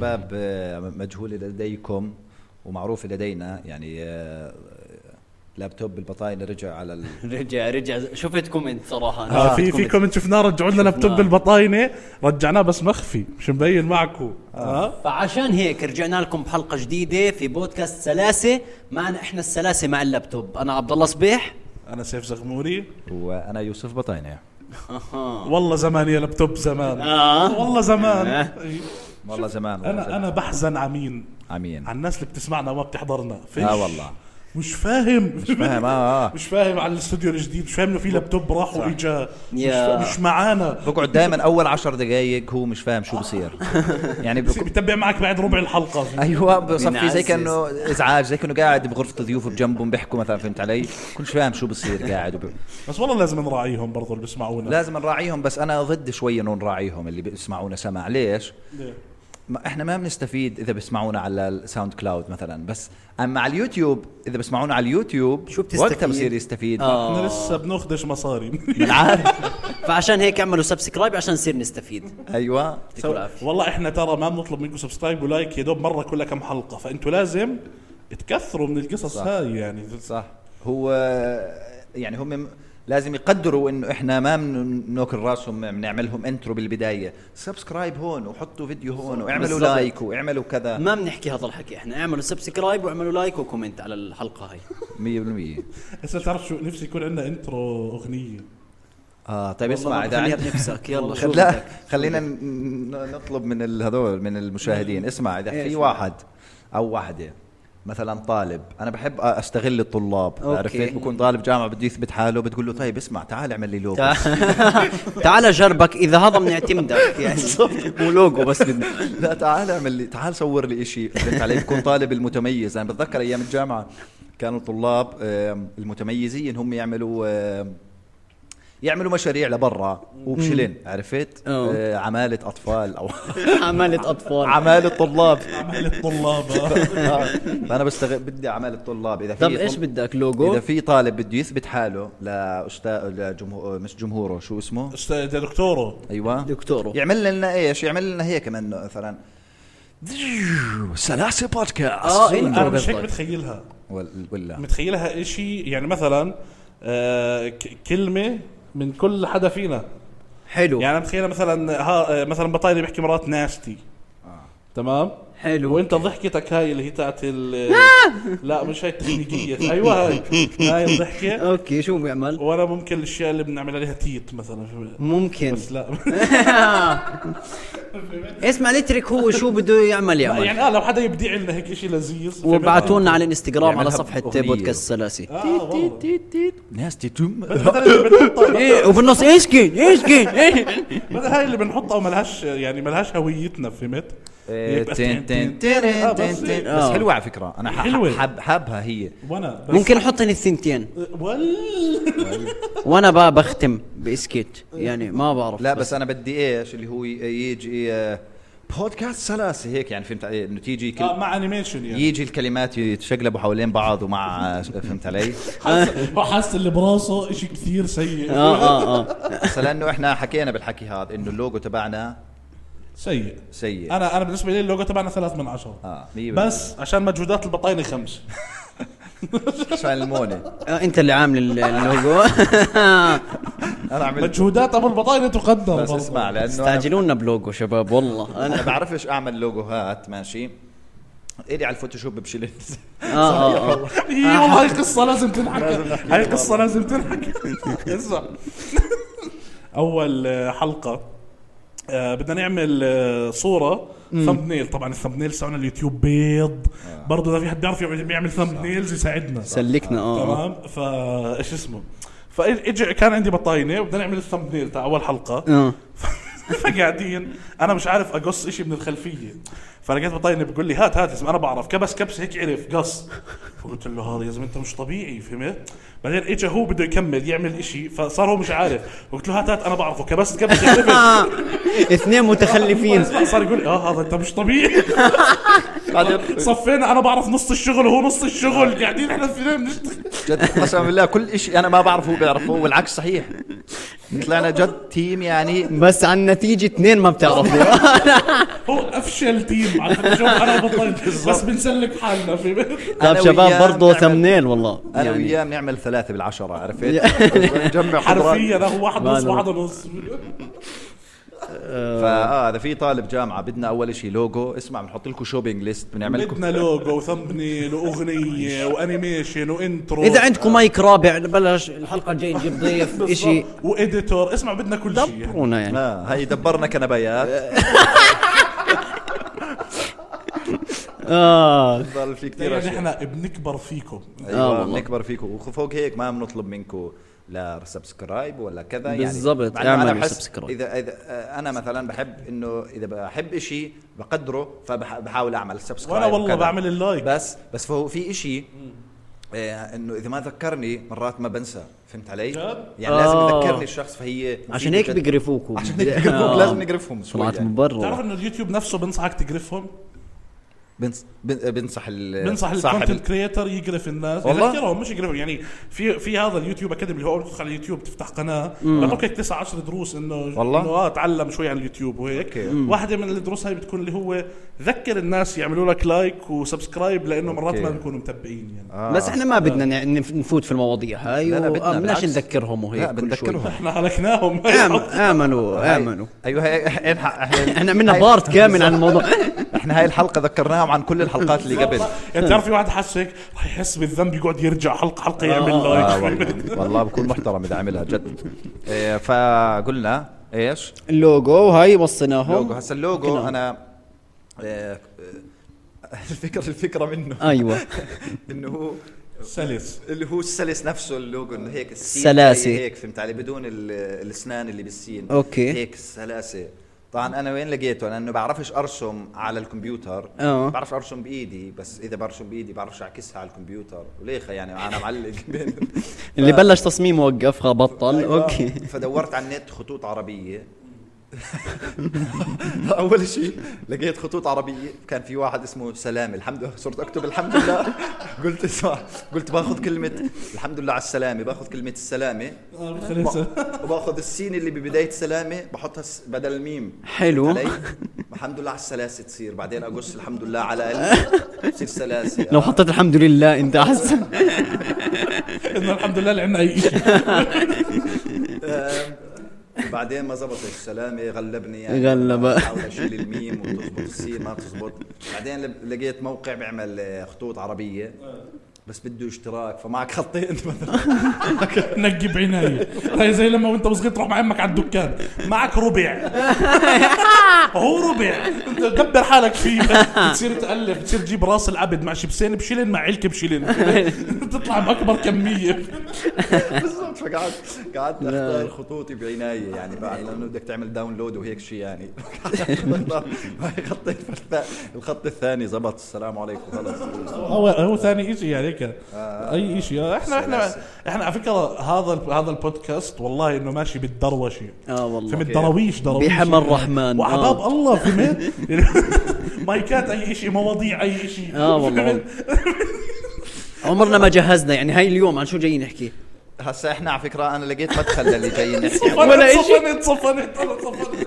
لاسباب آه، مجهولة لديكم ومعروفة لدينا يعني آه، لابتوب البطاينه رجع على ال... رجع رجع. شفت comment صراحة. آه في في كومنت. شفناه رجعوا لنا لابتوب شفناه. بالبطاينة. رجعناه بس مخفي مش مبين معكم آه. فعشان هيك رجعنا لكم بحلقة جديدة في بودكاست سلاسة. معنا إحنا السلاسة مع اللابتوب. أنا عبد الله صبيح. أنا سيف زغموري. وأنا يوسف بطاينة. والله زمان يا لابتوب زمان. آه. والله زمان. آه. والله زمان والله أنا زمان. أنا بحزن على مين عمين. على الناس اللي بتسمعنا وما بتحضرنا. فيش. آه والله. مش فاهم. مش فاهم آه آه. مش فاهم على الاستوديو الجديد. مش فاهم إنه في لابتوب راح وإجا. مش, مش معانا. بقعد دائما أول عشر دقائق هو مش فاهم شو بصير. يعني بس بك... بتبع معك بعد ربع الحلقة. أيوه بصفي. زي كأنه إزعاج زي كأنه قاعد بغرفة الضيوف بجنبهم بيحكوا مثلا فهمت علي؟ كلش فاهم شو بصير قاعد وب... بس والله لازم نراعيهم برضو اللي بيسمعونا. لازم نراعيهم بس أنا ضد شوي إنه نراعيهم اللي بيسمعونا. سمع ليش؟ ليه؟ ما إحنا ما بنستفيد إذا بيسمعونا على ال SoundCloud مثلا بس اما على اليوتيوب إذا بيسمعونا على اليوتيوب شو بتستفيد؟ وقتها بصير يستفيد. آه. إحنا لسه بناخدش مصاري. عارف. فعشان هيك اعملوا subscribe عشان نصير نستفيد. أيوه. يعطيكم العافية. والله إحنا ترى ما بنطلب منكم subscribe و like يا دوب مرة كل كم حلقة. فأنتوا لازم تكثروا من القصص صح. هاي يعني. صح. هو يعني هم لازم يقدروا إنه إحنا ما بناكل راسهم بنعملهم intro بالبداية. subscribe هون وحطوا فيديو هون واعملوا. like واعملوا كذا. ما بنحكي هذا الحكي إحنا اعملوا subscribe واعملوا like و comment على الحلقة هاي. 100% هسه تعرف شو نفسي يكون عندنا intro أغنية. آه طيب اسمع إذا بنفسك. يلا شو لا خلينا نطلب من هذول من المشاهدين. اسمع إذا إيش في؟ واحد أو واحدة مثلا طالب أنا بحب أستغل الطلاب. عرفت بكون طالب جامعة بده يثبت حاله بتقول له طيب اسمع تعال اعمل لي لوجو تع- تعال جربك إذا هذا بنعتمدك يعني. مو لوجو بس بدنا لا تعال اعمل لي تعال صور لي شيء فهمت علي؟ بكون طالب المتميز. أنا بتذكر أيام الجامعة كانوا الطلاب المتميزين هم يعملوا يعملوا مشاريع لبرا وبشلن عرفت. آه، عمالة أطفال أو عمالة أطفال. عمالة طلاب. عمل الطلاب فأنا بستغل بدي اعمال الطلاب إذا في طب إيش بدك؟ لوجو؟ إذا في طالب بده يثبت حاله لأستاذ لجمهور مش جمهوره شو اسمه؟ أستاذ دكتوره. أيوه. دكتوره. يعمل لنا إيش؟ يعمل لنا هيك من مثلا. سلاسة بودكاست. آه انت أنا مش هيك. متخيلها. ولا. متخيلها إشي؟ يعني مثلا آه كلمة من كل حدا فينا. حلو. يعني متخيلها مثلا ها آه، مثلا بطاينه بيحكي مرات nasty تمام؟ حلو. وانت ضحكتك هاي اللي هي تاعت ال لا مش هاي التكنيكيه أيوه هاي. هاي الضحكة. okay شو بيعمل؟ وأنا ممكن الأشياء اللي بنعمل عليها تيت مثلا. ممكن. بس لا. اسمع نترك هو شو بده يعمل يعمل يعني آه لو حدا يبدع لنا هيك شيء لذيذ وابعتوا لنا على الانستغرام على يعملها صفحة. بودكاست سلاسي. والله. ناستي توم بدل اللي بنحطها إيه وبالنص إيش كين إيش كين هاي اللي بنحطها وملهاش يعني ملهاش هويتنا فهمت؟ يبقى تن تن تن آه، تن بس- تن. آه. بس حلوة على فكرة. أنا. حاب حابها هي. وأنا ممكن نحطن الثنتين. وال وأنا بقى بختم بإسكيت. يعني ما بعرف لا بس. أنا بدي إيش اللي هو يجي بودكاست سلاسة هيك يعني فهمت علي؟ إنه تيجي كل آه مع animation يعني. يجي الكلمات يتشقلبوا حوالين بعض ومع فهمت علي؟ حاسس اللي براسه شيء كثير سيء. آه آه آه. بس لأنه إحنا حكينا بالحكي هذا إنه اللوجو تبعنا سيء. سيء. أنا أنا بالنسبة لي اللوجو تبعنا ثلاث من عشرة. آه بس عشان مجهودات البطاينة خمس. عشان المونة. آه، أنت اللي عامل ال- اللوجو. أنا عملت مجهودات أبو البطاينة تقدر بس. اسمع لأنه استعجلونا بلوجو شباب والله. أنا بعرفش أعمل لوجوهات ماشي؟ اللي على ال Photoshop بشيل آه هي والله هاي قصة لازم تنحكى. هاي قصة لازم تنحكى. اسمع. أول آه، حلقة آه بدنا نعمل آه صورة thumbnail طبعا ال thumbnail تبعنا اليوتيوب بيض. برضه إذا في حد بيعرف يعمل يعمل thumbnails يساعدنا. سلكنا آه. آه. تمام؟ فا إيش اسمه؟ فاجى كان عندي بطاينة وبدنا نعمل الثمبنيل تاع أول حلقة. آه. فقاعدين أنا مش عارف أقص إشي من الخلفية. فلقيت بطاينه بيقول لي هات هات اسم أنا بعرف. كبس كبس هيك عرف قص. فقلت له هذا يا زلمة أنت مش طبيعي فهمت؟ بعدين اجى هو بده يكمل يعمل إشي فصار هو مش عارف. قلت له هات هات أنا بعرفه. كبست كبس عرف اثنين متخلفين. صار يقول لي آه هذا أنت مش طبيعي. بعدين صفينا أنا بعرف نص الشغل وهو نص الشغل. قاعدين إحنا الاثنين بنشتغل جد قسما بالله كل شيء أنا ما بعرفه هو بيعرفه والعكس صحيح. طلعنا جد تيم يعني. بس عن نتيجة اثنين ما بتعرفوا. هو أفشل تيم. أنا وبطل بس بنسلك حالنا في طيب شباب برضه ثمنيل والله. أنا يعني. وياه بنعمل ثلاثة بالعشرة عرفت؟ نجمع حرفيا هو واحد نص واحد ونص فاه إذا في طالب جامعة بدنا أول شيء لوجو اسمع بنحط لكم shopping list بنعمل لكم بدنا لوجو و thumbnail وأغنية و animation و intro. إذا عندكم مايك رابع بلاش الحلقة الجاية نجيب ضيف إشي. و editor اسمع بدنا كل شيء. دبرونا يعني. هي دبرنا كنبايات. آه ضل في كثير يعني أشياء إحنا بنكبر فيكم آه أيوه والله. بنكبر فيكم وفوق هيك ما بنطلب منكم لا subscribe ولا كذا يعني بالضبط، بحس subscribe. اذا اذا آه، أنا مثلا بحب إنه إذا بحب شيء بقدره فبحاول أعمل subscribe وأنا والله وكذا. بعمل ال like بس بس فهو في شيء إنه إذا ما ذكرني مرات ما بنسى فهمت علي؟ جد؟ يعني لازم آه. يذكرني الشخص فهي عشان هيك. بيقرفوكم عشان هيك بيقرفوك آه. لازم نقرفهم شوي طلعت يعني. من تعرف برا إنه اليوتيوب نفسه بنصحك تقرفهم بنصح ال بنصح صاحب ال content creator يقرف الناس والله؟ يذكرهم مش يقرفهم يعني في في هذا ال YouTube Academy اللي هو تدخل على اليوتيوب تفتح قناة بيعطوك هيك تسع 10 دروس انه والله؟ إنه آه تعلم شوي عن اليوتيوب وهيك. واحدة من الدروس هاي بتكون اللي هو ذكر الناس يعملوا لك like و subscribe لأنه مرات okay. ما بيكونوا متبعين يعني آه. بس إحنا ما بدنا نفوت في المواضيع هاي لا لا بدنا آه، بدناش. نذكرهم وهيك لا كل شوي. بنذكرهم إحنا هلكناهم آمنوا آمنوا أيوه إحنا عملنا part كامل عن الموضوع إحنا هاي الحلقة ذكرناهم عن كل الحلقات اللي قبل. يعني بتعرف في واحد حس هيك؟ رح يحس بالذنب يقعد يرجع حلقة حلقة يعمل آه، آه لايك والله والله بكون محترم إذا عملها جد. إيه فقلنا إيش؟ اللوجو هاي وصيناهم لوجو هسا اللوجو كنا- أنا إيه الفكرة الفكرة منه. أيوه. إنه هو سلس. اللي هو السلس نفسه اللوجو إنه هيك. جاي هيك فهمت علي؟ بدون ال- الأسنان اللي بالسين. أوكي. هيك السلاسة. طبعا أنا وين لقيته؟ لأنه بعرفش أرسم على الكمبيوتر. آه. بعرف أرسم بإيدي بس إذا برسم بإيدي بعرفش أعكسها على الكمبيوتر. وليخة يعني أنا معلق. بين اللي بلش تصميم وقفها بطل أيوة. أوكي. فدورت على النت خطوط عربية. اول شيء لقيت خطوط عربية. كان في واحد اسمه سلامه الحمد لله صرت أكتب الحمد لله. قلت اسمع. قلت باخذ كلمة الحمد لله على السلامة. باخذ كلمة السلامة. وباخذ السين اللي ببداية سلامة بحطها بدل الميم. حلو. علي. الحمد لله على السلاسة تصير. بعدين أقص الحمد لله على تصير سلاسة. لو حطيت الحمد لله أنت أحسن. إنه الحمد لله اللي بعدين ما زبط السلامة غلبني يعني. غلب. احاول أشيل الميم وتزبط السين ما تزبط بعدين لقيت موقع بيعمل آه، خطوط عربية. بس بده اشتراك فمعك خطين مثلا. نقي بعناية. هاي زي لما وأنت صغير تروح مع أمك على الدكان. معك ربع. هو ربع. انت كبر حالك فيه. بتصير تألف بتصير تجيب راس العبد مع شبسين بشلن مع علكه بشلن تطلع بأكبر كمية. بالضبط فقعدت قعدت أختار خطوطي بعناية يعني بعد لأنه بدك تعمل داونلود وهيك شيء يعني. خطيت الخط الثاني زبط. السلام عليكم. خلص. هو هو ثاني شيء يعني هيك. أي شيء إحنا إحنا سلاسة. إحنا على فكرة هذا هذا البودكاست والله إنه ماشي بالدروشة. آه والله. فهمت؟ درويش درويش. بحمى الرحمن. وعباب آه. الله فهمت؟ مايكات أي شيء مواضيع أي شيء آه والله. عمرنا ما جهزنا يعني هاي اليوم عن شو جايين نحكي؟ هسا إحنا على فكرة أنا لقيت مدخل للي جاي نحكي. ولا إشي. صفنت صفنت أنا صفنت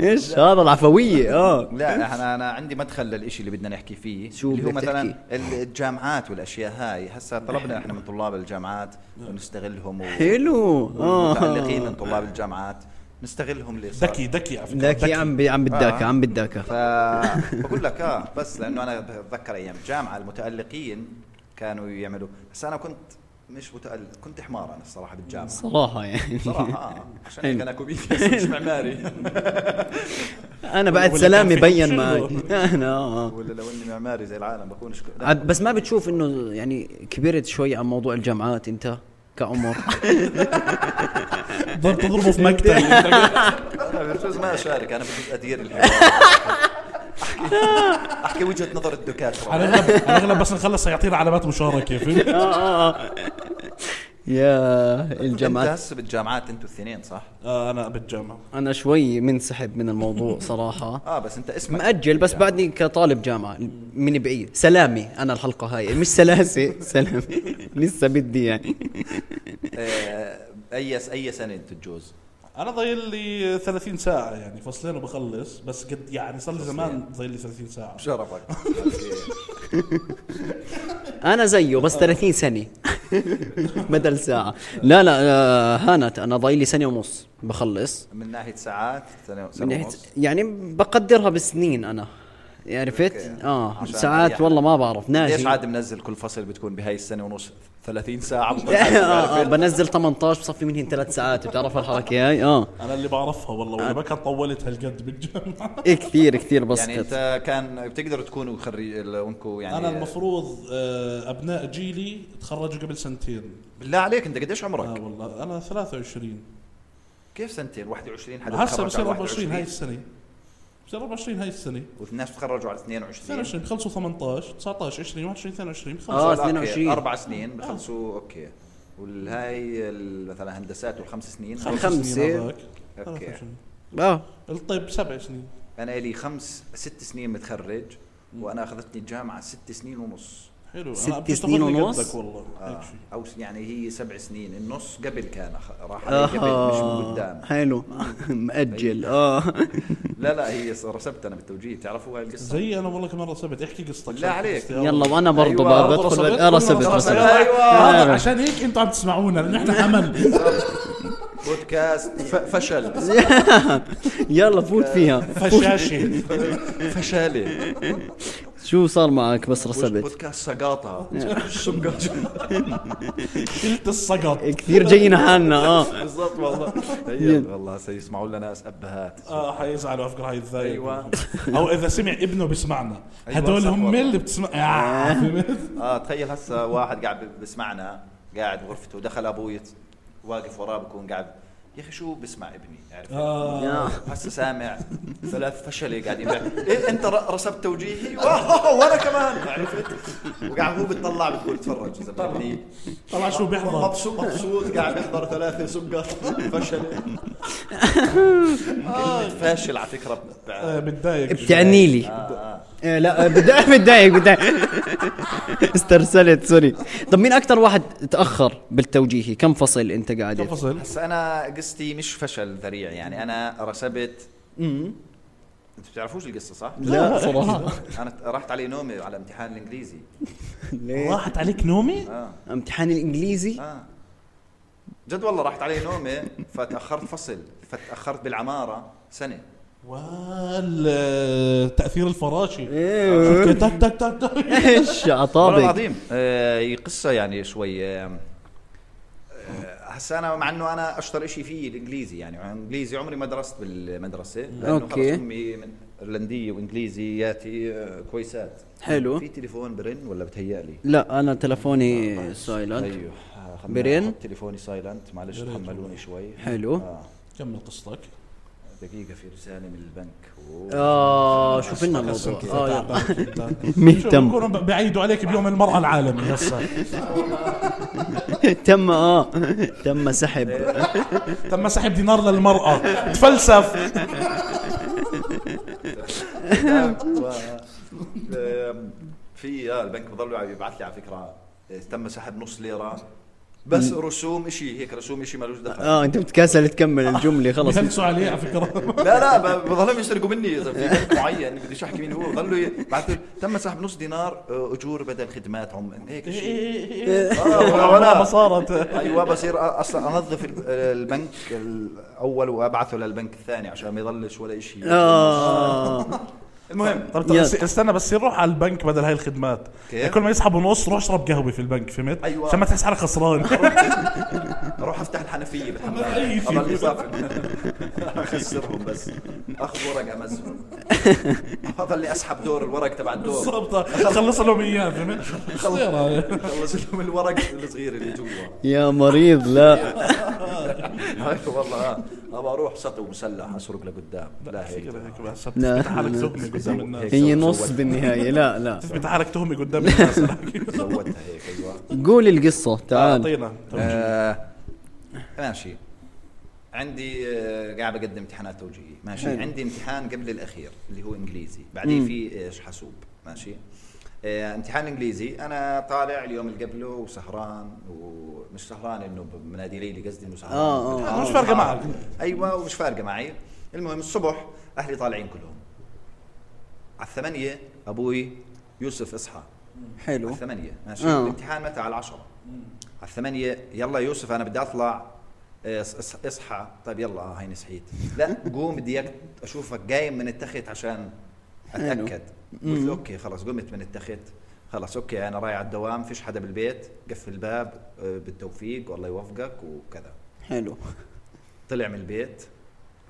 إيش هذا العفويه آه. لا إحنا أنا عندي مدخل للإشي اللي بدنا نحكي فيه شو اللي هو بدك مثلا الجامعات والأشياء هاي. هسا طلبنا إحنا من طلاب الجامعات ونستغلهم و- حلو والمتعلقين من آه طلاب الجامعات نستغلهم اللي صار ذكي ذكي على فكرة ذكي عم بي عم بداك آه. عم بداك فبقول لك آه بس لأنه أنا بتذكر أيام الجامعة المتألقين كانوا يعملوا. بس أنا كنت مش متألق. كنت حمار أنا الصراحة بالجامعة. صراحة يعني. صراحة آه. عشان هيك أنا كوميديا مش معماري. أنا بعد سلامي بين. معي أنا آه. ولا لو إني معماري زي العالم بكونش لا. عاد بس ما بتشوف إنه يعني كبرت شوي عن موضوع الجامعات أنت كعمر ضل تضربه في مقتل أنا بجوز ما أشارك أنا بجوز أدير الحوار. أحكي احكي وجهة نظر الدكاترة. على الاغلب على الأغلب بس نخلص يعطينا علامات مشاركة فهمت؟ آه آه يا أنت الجامعات هسه بالجامعات أنتوا الاثنين صح؟ آه أنا بالجامعة. أنا شوي منسحب من الموضوع صراحة. آه بس أنت اسمك. مأجل بس بعدني كطالب جامعة من بعيد. سلامي أنا الحلقة هاي. مش سلاسة سلامي لسه بدي يعني. آه أي أي سنة أنت تجوز؟ أنا ضايل لي 30 ساعة يعني فصلين وبخلص بس قد يعني صار لي زمان ضايل لي 30 ساعة. شرفك. أنا زيه بس 30 سنة. بدل ساعة. لا لا آه، هانت أنا ضايلي سنة ونص بخلص. من ناحية ساعات؟ سنة من سنه ناحية ونص. يعني بقدرها بسنين أنا. عرفت أوكي. آه عشان ساعات يعني والله ما بعرف ليش ناجي عاد منزل كل فصل بتكون بهاي السنة ونص؟ 30 ساعة آه، آه، بنزل 18 بصفي منهن ثلاث ساعات بتعرف الحركة هاي؟ آه. أنا اللي بعرفها والله ما كان طولت هالقد بالجامعة إيه كثير كثير بسقط يعني أنت كان بتقدروا تكونوا خريج وانكم يعني أنا المفروض آه، أبناء جيلي تخرجوا قبل سنتين. بالله عليك أنت قديش آه عمرك؟ والله أنا 23 كيف سنتين؟ 21 حدا هسه بصير على 24 هاي السنة. بصير 24 هاي السنة والناس بتخرجوا على 22 22 بخلصوا 18 19 20 21 22 بخلصوا آه، أوكي، 22. أربع سنين بخلصوا أوكي والهاي ال- مثلا هندسات والخمس سنين خمسة. سنين هذاك. أوكي. 23. آه الطب سبع سنين أنا لي خمس ست سنين متخرج وأنا أخذتني الجامعة ست سنين ونص حلو. ست سنين ونص؟ والله. آه. أو يعني هي سبع سنين. النص قبل كان راح قبل مش من قدام. حلو. مأجل. آه. لا لا هي رسبت أنا بالتوجيه. تعرفوا هاي القصة؟ زي أنا والله كمان رسبت. احكي قصتك. بالله عليك. يلا وأنا برضو أيوة، بدخل رسبت؟ آه، رسبت كلنا رسبت. أيوة. هذا عشان هيك أنتم عم تسمعونا لأن إحنا حمل بودكاست. فشل. يلا فوت فيها. فشاشة. فشالي شو صار معك؟ بس رسبت بودكاست سقاطة؟ شلت السقط كثير جايين حالنا آه. بالضبط والله. والله سيسمعوا لنا ناس ابهات آه حيزعلوا أفكر هاي الذايق أيوه. أو إذا سمع ابنه بسمعنا أيوة، هدول هم. اللي بتسمع. آه،؟ آه تخيل هسه واحد قاعد بسمعنا قاعد بغرفته دخل أبوي واقف وراه بكون قاعد يا أخي شو بسمع ابني؟ عرفت آه. هسه سامع. ثلاث فشلة قاعدين. إيه أنت ر- رسبت توجيهي؟ وأنا كمان. عرفت؟ وقاعد هو بتطلع بتقول تفرج. إذا بدي طلع شو بيحضر؟ مبسوط مبسوط قاعد بيحضر ثلاثة سقط فشلة. كلمة فاشل على فكرة ب- آه، بتضايق بتعني لي. آه، آه. لا بتضايق بتضايق بتضايق. استرسلت سوري. طب مين أكثر واحد تأخر بالتوجيهي كم فصل أنت قاعد؟ كم فصل؟ هسا أنا قصتي مش فشل ذريع يعني أنا رسبت أنتوا بتعرفوش القصة صح؟ لا صراحة. أنا راحت علي نومي على امتحان الإنجليزي. ليه؟ راحت عليك نومي؟ آه. امتحان الإنجليزي؟ آه. جد والله راحت علي نومي فتأخرت فصل فتأخرت بالعمارة سنة. والتأثير الفراشي. إيه. شفت؟ تك تك تك تك. إيش والله العظيم. آه هي قصة يعني شوي آه آه، هسا أنا مع إنه أنا أشطر شيء فيه الإنجليزي يعني. إنجليزي عمري ما درست بالمدرسة لأنه أوكي. خلص أمي من ايرلنديه وانجليزياتي آه، كويسات. حلو. في تليفون برن ولا بتهيألي لا أنا تلفوني silent أيوه آه، خلنا برن؟ أحط تليفوني silent معلش تحملوني شوي. حلو. آه. كمل قصتك. دقيقة في رسالة من البنك. آه شوف لنا الموضوع. آه. مهتم بعيدوا عليك بيوم المرأة العالمي هسه تم آه. تم سحب. تم سحب دينار للمرأة. تفلسف. في آه البنك عم يبعث لي على فكرة آه، تم سحب نص ليرة. بس رسوم إشي هيك رسوم إشي مالوش دخل. آه أنت بتكاسل تكمل الجملة خلص. بهلسوا عليه على فكرة. لا لا بضلهم يسرقوا مني إذا في بنك معين بديش احكي مين هو. بضلوا ي- بعثوا لي، تم سحب نص دينار آه، أجور بدل خدمات عم هيك شيء آه، ولا ما ولا صارت. أيوه بصير أصلا أنظف ال- البنك الأول وأبعثه للبنك الثاني عشان ما يضلش ولا شيء آه. المهم طب يلا. است- استنى بس يروح على البنك بدل هاي الخدمات كيف؟ يعني كل ما يسحبوا نص روح اشرب قهوة في البنك فهمت؟ أيوة. عشان ما تحس حالك خسران أروح أفتح الحنفية بالحمام. أضل يصافي أخسرهم بس أخذ ورق أمزهم أضل أسحب دور الورق تبع الدور بالضبط خلص لهم إياه فهمت؟ خلص لهم الورق الصغير اللي جوا يا مريض لا هاي والله ابى أروح سطو مسلح اسرق لقدام. لا هيك لا. حالك تهمي قدام الناس. هي. نص بالنهاية. لا لا. تثبت حالك تهمي قدام الناس. زودتها هيك أيوه. قول القصة. تعال. أعطينا. آه، ماشي. عندي آه، قاعد بقدم امتحانات توجيهي ماشي. حلو. عندي امتحان قبل الأخير اللي هو إنجليزي. بعدين في إيش حاسوب ماشي. آه، امتحان إنجليزي. أنا طالع اليوم اللي قبله وسهران و مش سهران إنه بنادي لي قصدي إنه سهران. آه، آه. مش فارقة معك. أيوه ومش فارقة معي. المهم الصبح أهلي طالعين كلهم. على الثمانية أبوي يوسف إصحى. حلو. على الثمانية ماشي. آه. الامتحان متى؟ على العشرة. على الثمانية يلا يوسف أنا بدي أطلع إيه، إص- إص- إصحى. طيب يلا آه، هيني صحيت. لا قوم بدي إياك أشوفك قايم من التخت عشان أتأكد. قلت له أوكي خلاص قمت من التخت. خلاص أوكي أنا رايح على الدوام فيش حدا بالبيت قفل الباب آه، بالتوفيق والله يوفقك وكذا. حلو. طلع من البيت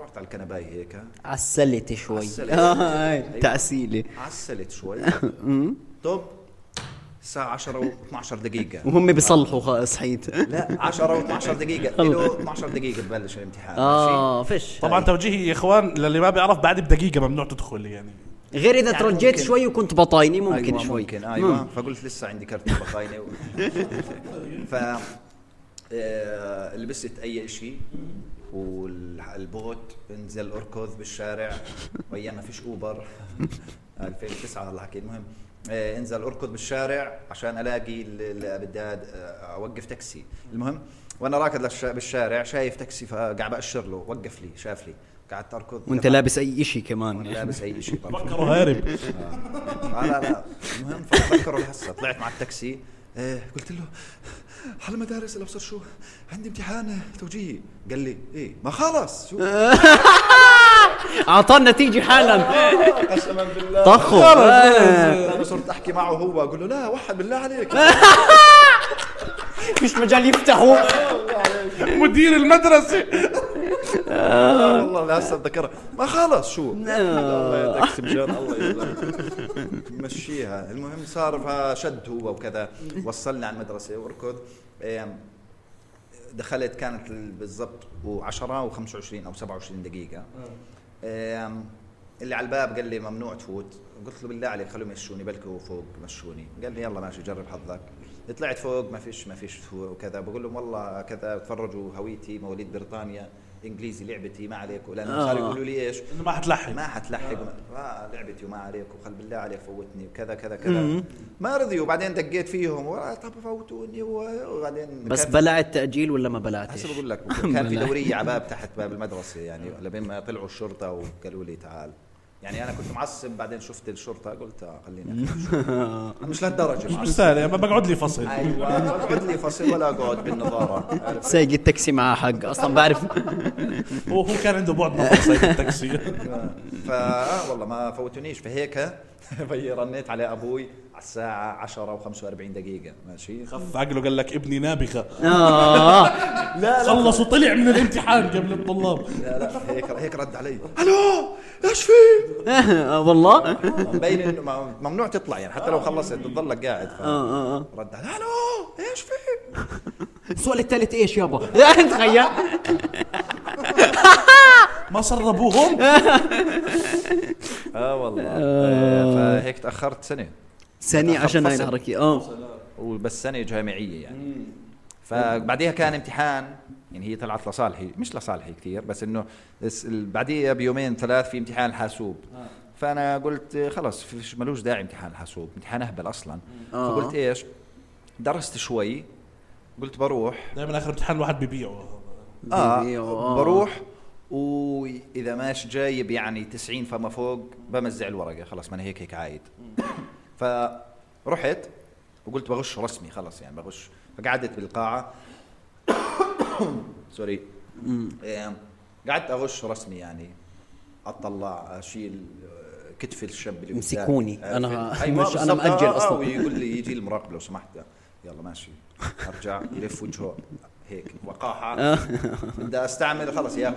رحت على الكنباي هيك. عسلت شوي. عسلت. آه، أيوة. تعسيلة. عسلت شوي. طب الساعة 10 و12 دقيقة. وهم بيصلحوا صحيت لا 10 و12 دقيقة. له 12 دقيقة ببلش الامتحان آه فش طبعا توجيهي يا إخوان للي ما بيعرف بعد بدقيقة ممنوع تدخل يعني. غير إذا يعني ترجيت ممكن. شوي وكنت بطايني ممكن أيوة شوي. ممكن أيوه. فقلت لسه عندي كرت بخاينه و... ف آه، لبست أي شيء والبوت انزل أركض بالشارع وايام ما فيش أوبر. 2009 هلا حكي المهم آه، انزل أركض بالشارع عشان ألاقي اللي بدي آه، أوقف تاكسي. المهم وأنا راكض بالشارع شايف تاكسي فقاعد بأشر له وقف لي شاف لي. قعدت اركض وانت لابس أي شيء وأنا كمان لابس أي شيء طبعا. فكروا هارب. لا لا لا. المهم فبتذكره لهسه طلعت مع التاكسي. إيه قلت له على مدارس الأبصر شو؟ عندي امتحان توجيهي. قال لي إيه ما خلص شو؟ أعطانا نتيجة حالا. قسما بالله. طخوا آه. أنا صرت أحكي معه هو. أقول له لا وحد بالله عليك. مش مجال يفتحوا مدير المدرسة. آه، والله لهسه اتذكرها ما خلص شو؟ الله تاكسي بجد الله يسلمك مشيها. المهم صار فشد هو وكذا. وصلني على المدرسة وركض دخلت كانت ال- بالضبط و10 و25 أو 27 دقيقة. اللي على الباب قال لي ممنوع تفوت. قلت له بالله عليك خلوهم يمشوني بلكوا فوق مشوني. قال لي يلا ماشي جرب حظك. طلعت فوق ما فيش ما فيش وكذا. بقول لهم والله كذا تفرجوا هويتي مواليد بريطانيا. إنجليزي لعبتي ما عليكم لأنه آه. صاروا يقولوا لي إيش؟ إنه ما حتلحق. ما حتلحق. آه. لعبتي وما عليك وخل بالله عليك فوتني وكذا كذا كذا. ما رضيوا. وبعدين دقيت فيهم و- طب فوتوني وبعدين بس بلعت تأجيل ولا ما بلعتش؟ هسه بقول لك. كان في دورية على باب تحت باب المدرسة يعني لبين ما طلعوا الشرطة وقالوا لي تعال. يعني أنا كنت معصب بعدين شفت الشرطة قلت آه خليني. مش لهالدرجة. مش مستاهل ما بقعد لي فصل. أيوه اقعد لي فصل ولا أقعد بالنظارة؟ سايق التاكسي معاه حق أصلا بعرف. هو هو كان عنده بعد نظر سايق التاكسي. فا آه والله ما فوتونيش. فهيك رنيت على أبوي على الساعة 10 و45 دقيقة. ماشي. خف عقله قال لك ابني نابغة. آه. خلص وطلع من الامتحان قبل الطلاب. لا لا هيك هيك رد علي. ألو! إيش في؟ آه، والله. مبين إنه ممنوع تطلع يعني حتى لو خلصت بتضلك قاعد ف... آه آه رد ألو إيش في؟ السؤال الثالث إيش يابا تخيل. ما سربوهم؟ آه والله. آه. فهيك تأخرت سنة. سنة عشان هاي. الحركة آه. وبس سنة جامعية يعني. فبعديها كان امتحان. يعني هي طلعت لصالحي مش لصالحي كثير بس إنه بعديها بيومين ثلاث في امتحان الحاسوب. فأنا قلت آه، خلص فيش ملوش داعي امتحان الحاسوب امتحان أهبل أصلا. آه. فقلت إيش؟ درست شوي قلت بروح. دائما آخر امتحان الواحد بيبيعه. آه بيبيعوا، آه. بروح. وإذا ماش جايب يعني 90 فما فوق بمزع الورقة. خلص ما أنا هيك هيك عايد. فرحت وقلت بغش رسمي خلص يعني بغش. فقعدت بالقاعة. سوري قعدت أغش رسمي يعني أطلع أشيل آه، كتف الشاب اللي مسكوني. قدامي. أنا عرفت؟ ه- مش- بالضبط. مأجل آه، آه، أصلاً. ويقول لي يجي المراقب لو سمحت يلا ماشي أرجع يلف وجهه هيك وقاحة بدي أستعمل خلص يا هو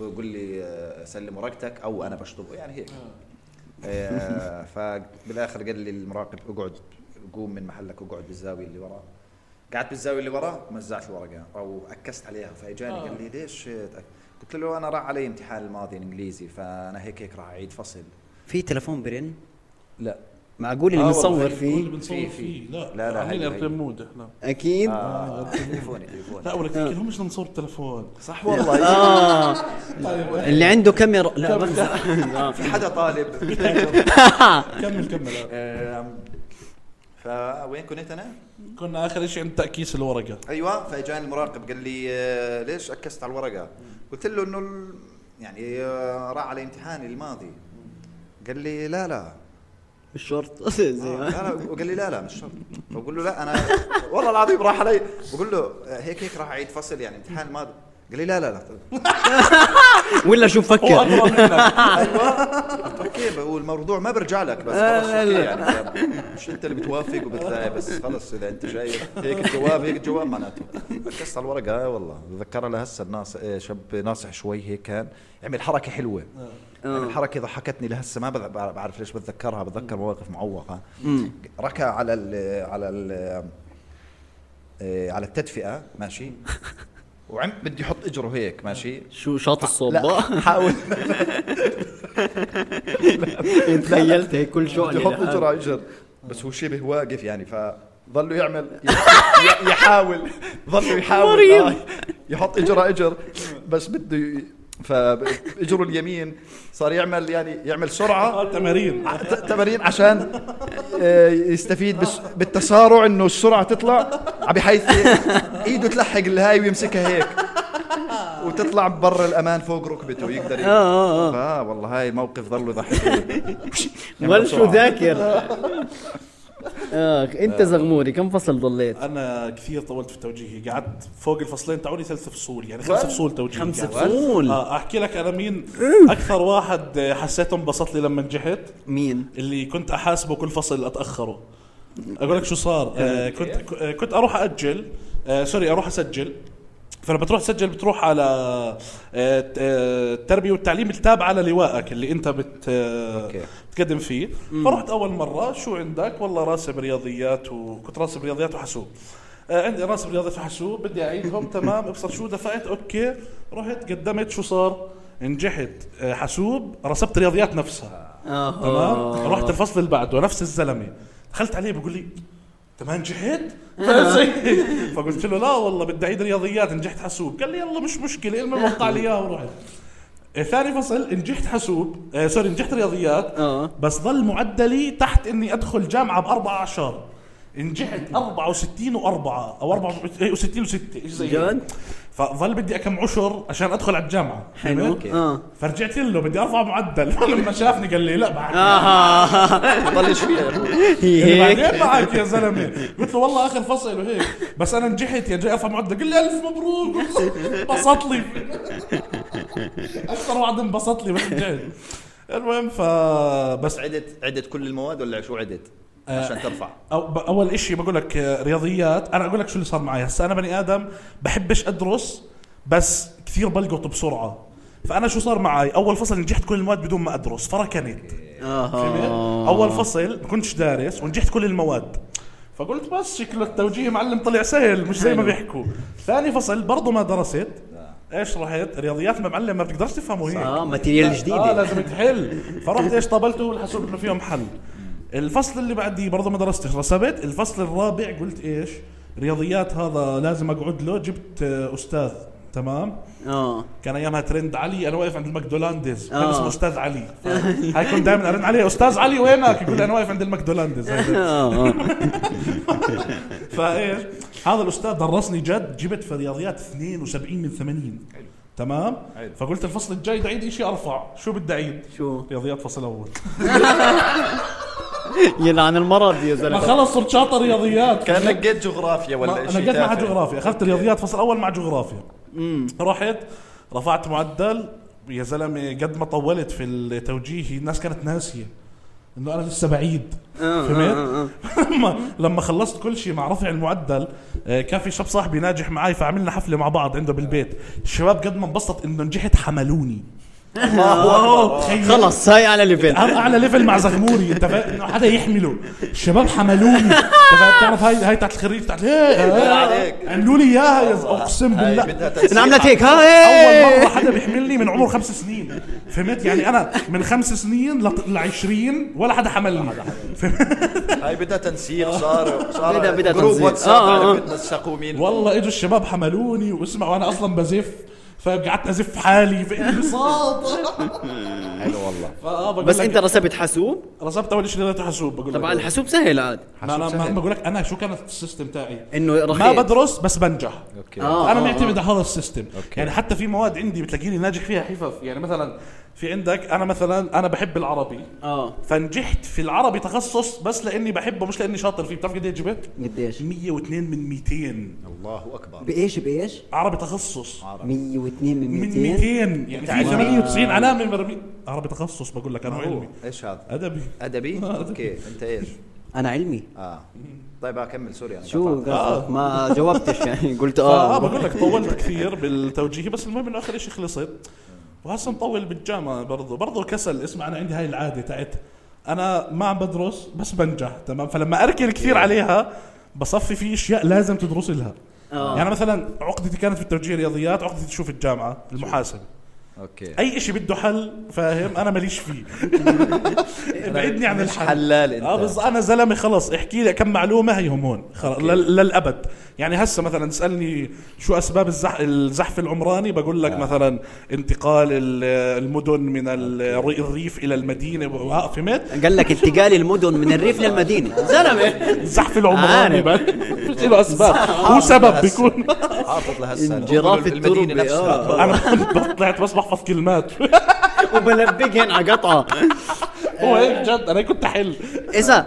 بقول لي آه، سلم ورقتك أو أنا بشطبه يعني هيك آه، فبالآخر قال لي المراقب اقعد قوم من محلك اقعد بالزاوية اللي وراه قعدت بالزاويه اللي وراه مزعت الورقة أو أكست عليها. فإجاني قال لي ليش؟ تأك- قلت له أنا راح علي امتحان الماضي الإنجليزي فأنا هيك هيك راح أعيد فصل. في تلفون برن؟ لا. معقول اللي آه بنصور في- اللي فيه بنصور في- فيه. لا لا، لا، عاملين هي- airplane هي. mode إحنا. أكيد؟ آه تليفوني تليفوني. لا ولك تحكي لهم مش نصور التلفون صح والله. آه. اللي عنده كاميرا. لا آه. في حدا طالب. كمل كمل. فوين كنت أنا؟ كنا آخر شيء عند تأكيس الورقة. أيوه فاجاني المراقب قال لي آه، ليش أكست على الورقة؟ قلت له إنه ال- يعني آه، راح على امتحاني الماضي. قال لي لا لا. مش شرط. زي آه، لا لا. وقال لي لا لا مش شرط. فبقول له لا أنا والله العظيم راح علي. بقول له آه، هيك هيك راح أعيد فصل يعني امتحان الماضي. قال لي لا لا لا. ولا شو هو فكر ادرى منك. أيوه. قلت له أوكي هو الموضوع ما برجع لك بس خلص أوكي. يعني. مش أنت اللي بتوافق وبتلاقي بس خلص إذا أنت شايف هيك الجواب هيك الجواب معناته. ركزت على الورقة آه والله. بتذكرها لهسه الناس آه، شاب ناصح شوي هيك كان. يعمل حركه حلوة. يعني الحركة ضحكتني لهسه ما بذ- بعرف ليش بتذكرها بتذكر مواقف معوقة. ركع على ال على ال آه، على التدفئة ماشي. وعم بدي يحط إجره هيك ماشي؟ شو شاط لا الصوبة حاول. تخيلت هيك كل شو بده يحط اجر على إجر. بس هو شبه واقف يعني فظلوا يعمل يحاول ظلوا يحاول. آه، يحط اجر على إجر بس بده فاجره اليمين صار يعمل يعني يعمل سرعة. تمارين. تمارين عشان آه، يستفيد بالتسارع إنه السرعة تطلع بحيث إيده تلحق الهاي ويمسكها هيك. وتطلع برا الأمان فوق ركبته يقدر ي- آه، آه، آه. والله هاي موقف ظلوا يضحكوني بل شو ذاكر. اخ أنت زغموري كم فصل ضليت؟ أنا كثير طولت في توجيهي. قعدت فوق الفصلين تاعوني ثلاث فصول يعني خمس فصول توجيهي خمس. فصول؟ آه أحكي لك أنا مين أكثر واحد آه، حسيته انبسط لي لما نجحت؟ مين؟ اللي كنت أحاسبه كل فصل أتأخره. أقول لك شو صار. آه كنت آه، كنت أروح أجل. آه سوري أروح أسجل. فلما تروح تسجل بتروح على آه، آه، التربية والتعليم التابعه للوائك اللي انت بت آه،. بتقدم فيه. فرحت أول مرة شو عندك؟ والله راسب رياضيات وكنت راسب رياضيات وحاسوب. عندي راسب رياضيات وحاسوب بدي أعيدهم تمام. أبصر شو دفعت؟ أوكي. رحت قدمت. شو صار؟ نجحت. حاسوب رسبت رياضيات نفسها. تمام. رحت الفصل اللي بعده نفس الزلمة. دخلت عليه بقول لي انت ما نجحت؟ فزي- فقلت له لا والله بدي أعيد رياضيات نجحت حاسوب. قال لي يلا مش مشكلة المهم وقع لي اياها ورحت. آه، ثاني فصل نجحت حاسوب. آه سوري نجحت رياضيات آه. بس ظل معدلي تحت إني أدخل جامعة بأربع اعشار نجحت 64 و4 أو 64 و6 شيء زي هيك. جد؟ فظل بدي كم عشر عشان أدخل على الجامعة. حلو فهمت؟ آه. فرجعت له بدي أرفع معدل. لما شافني قال لي لا بعد آه. ضلش فيها. بعدين معك يا زلمة. قلت له والله آخر فصل وهيك. بس أنا نجحت يا جاي أرفع معدل. قال لي ألف مبروك. انبسط لي. أكثر واحد انبسط لي بس نجحت. المهم ف بس عدت عدت كل المواد ولا شو عدت؟ عشان ترفع. أو أول إشي بقول لك آه، رياضيات. أنا أقول لك شو اللي صار معي. هسه أنا بني آدم بحبش أدرس بس كثير بلقط بسرعة. فأنا شو صار معي؟ أول فصل نجحت كل المواد بدون ما أدرس فركنت؟ آه أول فصل ما كنتش دارس ونجحت كل المواد. فقلت بس شكله التوجيه معلم طلع سهل مش زي ما. بيحكوا. ثاني فصل برضه ما درست. إيش رحت؟ رياضيات ما معلم ما بتقدرش تفهمه هيك. آه material آه جديدة. لازم تحل. فرحت إيش طابلته والحاسوب إنه فيهم حل. الفصل اللي بعديه برضه ما درستش رسبت؟ الفصل الرابع قلت إيش؟ رياضيات هذا لازم أقعد له جبت آه، أستاذ تمام؟ آه. كان أيامها ترند علي أنا واقف عند الماكدونالدز كان آه. اسمه أستاذ علي. هاي كنت دائما أرن عليه أستاذ علي وينك؟ يقول لي أنا واقف عند الماكدونالدز. آه آه. فإيش؟ هذا الأستاذ درسني جد جبت في رياضيات 72 من 80 تمام؟ حلو. فقلت الفصل الجاي بدي اعيد شيء أرفع. شو بدي أعيد؟ شو؟ رياضيات فصل أول. يلعن المرض يا ما زلمه خلص صرت شاطر رياضيات. كأنك جيت جغرافيا ما- ولا أنا شيء جيت مع. جغرافيا. أخذت رياضيات فصل أول مع جغرافيا. رحت رفعت معدل. يا زلمة قد ما طولت في التوجيهي الناس كانت ناسية إنه أنا لسه بعيد. آه، فهمت؟ آه، آه. لما لما خلصت كل شيء مع رفع المعدل آه، كان في شاب صاحبي ناجح معي فعملنا حفلة مع بعض عنده بالبيت. الشباب قد ما انبسط إنه نجحت حملوني. خلص هاي على level أعلى level مع زغموري أنت فاهم إنه حدا يحمله. الشباب حملوني. أنت فاهم؟ بتعرف هاي هاي تاعت الخريج تاعت هيك. عملوا لي إياها يا ز- أقسم هاي بالله. بدها تنسيق. انعملت هيك. ها أول مرة حدا بيحملني من عمر خمس سنين. فهمت؟ يعني أنا من خمس سنين ل 20 ولا حدا حملني. هاي بدها تنسيق. صار صار بدها- بدها تنسيق. واتساب آه، آه، آه. مين والله إجوا الشباب حملوني واسمعوا أنا أصلا بزف فقعدت أزف حالي. في انبساط حلو والله. بس أنت رسبت حاسوب؟ رسبت أول شيء لقيته حاسوب بقول لك. طبعا الحاسوب سهل عاد. ما أنا ما. بقول لك أنا شو كانت ال system تاعي؟ إنه ما رخيص. بدرس بس بنجح. أوكي. آه. أنا معتمد على هذا ال system. أوكي. يعني حتى في مواد عندي بتلاقيني ناجح فيها حفظ. يعني مثلا في عندك أنا مثلا أنا بحب العربي. آه. فنجحت في العربي تخصص بس لأني بحبه مش لأني شاطر فيه. بتعرف قد إيه جبت؟ قديش؟ 102 من 200 الله أكبر. بإيش بإيش؟ عربي تخصص. 102 من من 200 200 يعني في 98 علامة مرمي عربي تخصص بقول لك أنا علمي. إيش هذا؟ أدبي. أدبي؟ أوكي أنت إيش؟ أنا علمي. آه. طيب أكمل sorry أنا شو قطعت. قصدك؟ ما جاوبتش يعني قلت آه. آه بقول لك طولت كثير بالتوجيهي بس المهم إنه آخر شيء خلصت. وهسه مطول بالجامعة برضه برضه كسل اسمع أنا عندي هاي العادة تاعت أنا ما عم بدرس بس بنجح تمام؟ فلما أركن كثير عليها بصفي في أشياء لازم تدرس لها. آه. يعني مثلا عقدتي كانت في التوجيه رياضيات عقدتي شو في الجامعة المحاسبة. أوكي. أي شيء بده حل فاهم؟ أنا ماليش فيه. ابعدني عن مش الحل. حلال أنت. آه بس أنا زلمة خلص احكي لي كم معلومة هيهم هون. خلص لل- للأبد. يعني هسه مثلا تسالني شو أسباب الزح الزحف العمراني؟ بقول لك آه. مثلا انتقال ال- المدن من ال- الريف إلى المدينة. آه، فهمت؟ قال لك انتقال المدن من الريف للمدينه زلمة. الزحف العمراني. فيش له أسباب؟ هو سبب بيكون؟ حاطط السنة انجراف نفسها. أنا طلعت بس بحفظ كلمات. وبلبقهن على قطعة. هو هيك جد أنا كنت أحل. إذا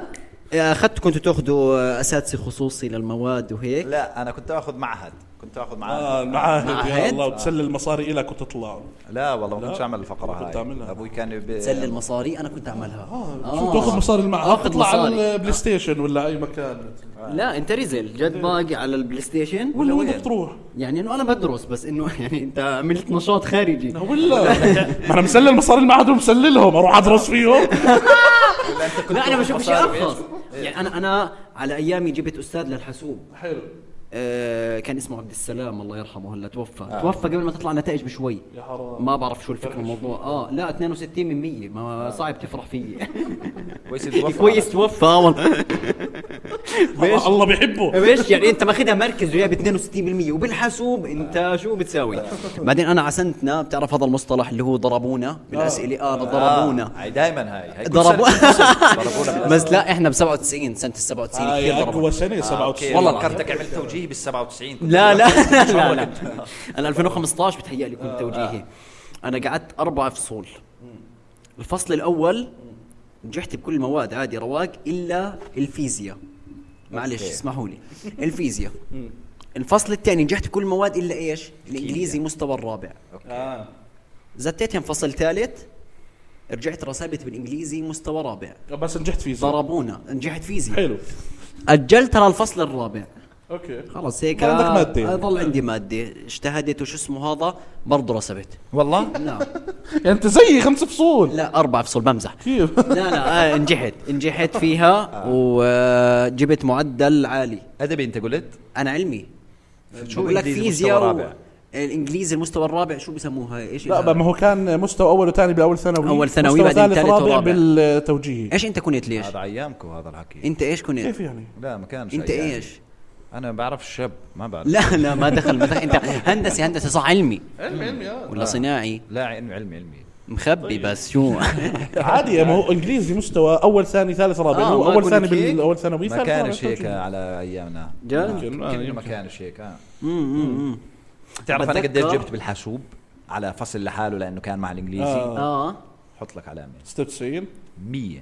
أخذت كنتوا تأخذوا أساتذة خصوصي للمواد وهيك؟ لا أنا كنت آخذ معهد. كنت آخذ آه معهد المعاهد يا معاهد؟ الله وتسلل المصاري لك وتطلع لا والله ما. كنتش أعمل الفقرة كنت هاي. أعملها. أبوي كان ب... سل المصاري؟ أنا كنت أعملها. شو تاخذ مصاري المعهد آخذ تطلع على. البلاي ستيشن ولا أي مكان. لا أنت رزل جد باقي على البلاي ستيشن ولا وين تروح؟ يعني إنه أنا بدرس بس إنه يعني أنت عملت نشاط خارجي. ولا. ما أنا مسلل مصاري المعهد ومسللهم أروح أدرس فيهم. لا أنا بشوف شيء أرخص. يعني أنا أنا على أيامي جبت أستاذ للحاسوب. حلو. آه كان اسمه عبد السلام الله يرحمه هلا توفى. آه. توفى قبل ما تطلع نتائج بشوي. يا حرام. ما بعرف شو الفكرة الموضوع. آه لا 62 من 100 ما صعب تفرح فيي كويس توفى. كويس توفى آه والله الله- بيحبه. إيش يعني انت ماخذها مركز وياه ب 62% وبالحاسوب انت شو بتساوي؟ بعدين أنا عسنتنا بتعرف هذا المصطلح اللي هو ضربونا؟ بالاسئله آه ضربونا. هاي دائما هاي. ضربونا. بس لا إحنا ب 97 سنة ال 97 هاي كثير أقوى ضربوا سنه أوكي. 97 والله والله فكرتك عملت توجيه. بال 97 كنت لا لا لا لا أنا 2015 بتهيألي كنت توجيهي. أنا قعدت أربع فصول الفصل الأول نجحت بكل المواد عادي رواق إلا الفيزياء. معلش. اسمحوا لي. الفيزياء. الفصل الثاني نجحت بكل المواد إلا إيش؟ الإنجليزي مستوى الرابع. آه. زتيتهم فصل ثالث رجعت رسبت بالإنجليزي مستوى رابع. بس نجحت فيزياء. ضربونا. نجحت فيزياء. حلو. أجلت للفصل الرابع. أوكي. خلص هيك. عندك مادة يعني. ضل عندي مادة. اجتهدت وشو اسمه هذا؟ برضه رسبت. والله؟ لا يعني أنت زيي خمس فصول. لا أربع فصول بمزح. كيف؟ لا لا آه نجحت. نجحت فيها وجبت معدل عالي. أدبي أنت قلت؟ أنا علمي. شو بقول لك فيزياء؟ الإنجليزي المستوى الرابع شو بيسموها إيش لا ما هو كان مستوى أول وثاني باول ثانوي. أول ثانوي، بعدين ثالث ثالث رابع ورابع. بالتوجيهي إيش أنت كنت ليش؟ هذا ايامكم هذا الحكي. أنت إيش كنت؟ كيف يعني؟ لا ما كانش أنت أيامي. إيش؟ أنا بعرف الشاب ما بعرف. لا لا ما دخل ما دخل. أنت هندسه هندسه صح علمي. علمي علمي آه. ولا صناعي؟ لا علمي علمي علمي. مخبي بس شو؟ عادي ما هو إنجليزي مستوى أول ثاني ثالث رابع. آه، هو أول ثاني هيك؟ بالاول ثانوي ما كانش هيك. على أيامنا. جد يمكن، آه، ما. كانش هيك آه. تعرف أنا قديش جبت بالحاسوب؟ على فصل لحاله لأنه كان مع الإنجليزي. آه. آه. حط لك علامة. 96 100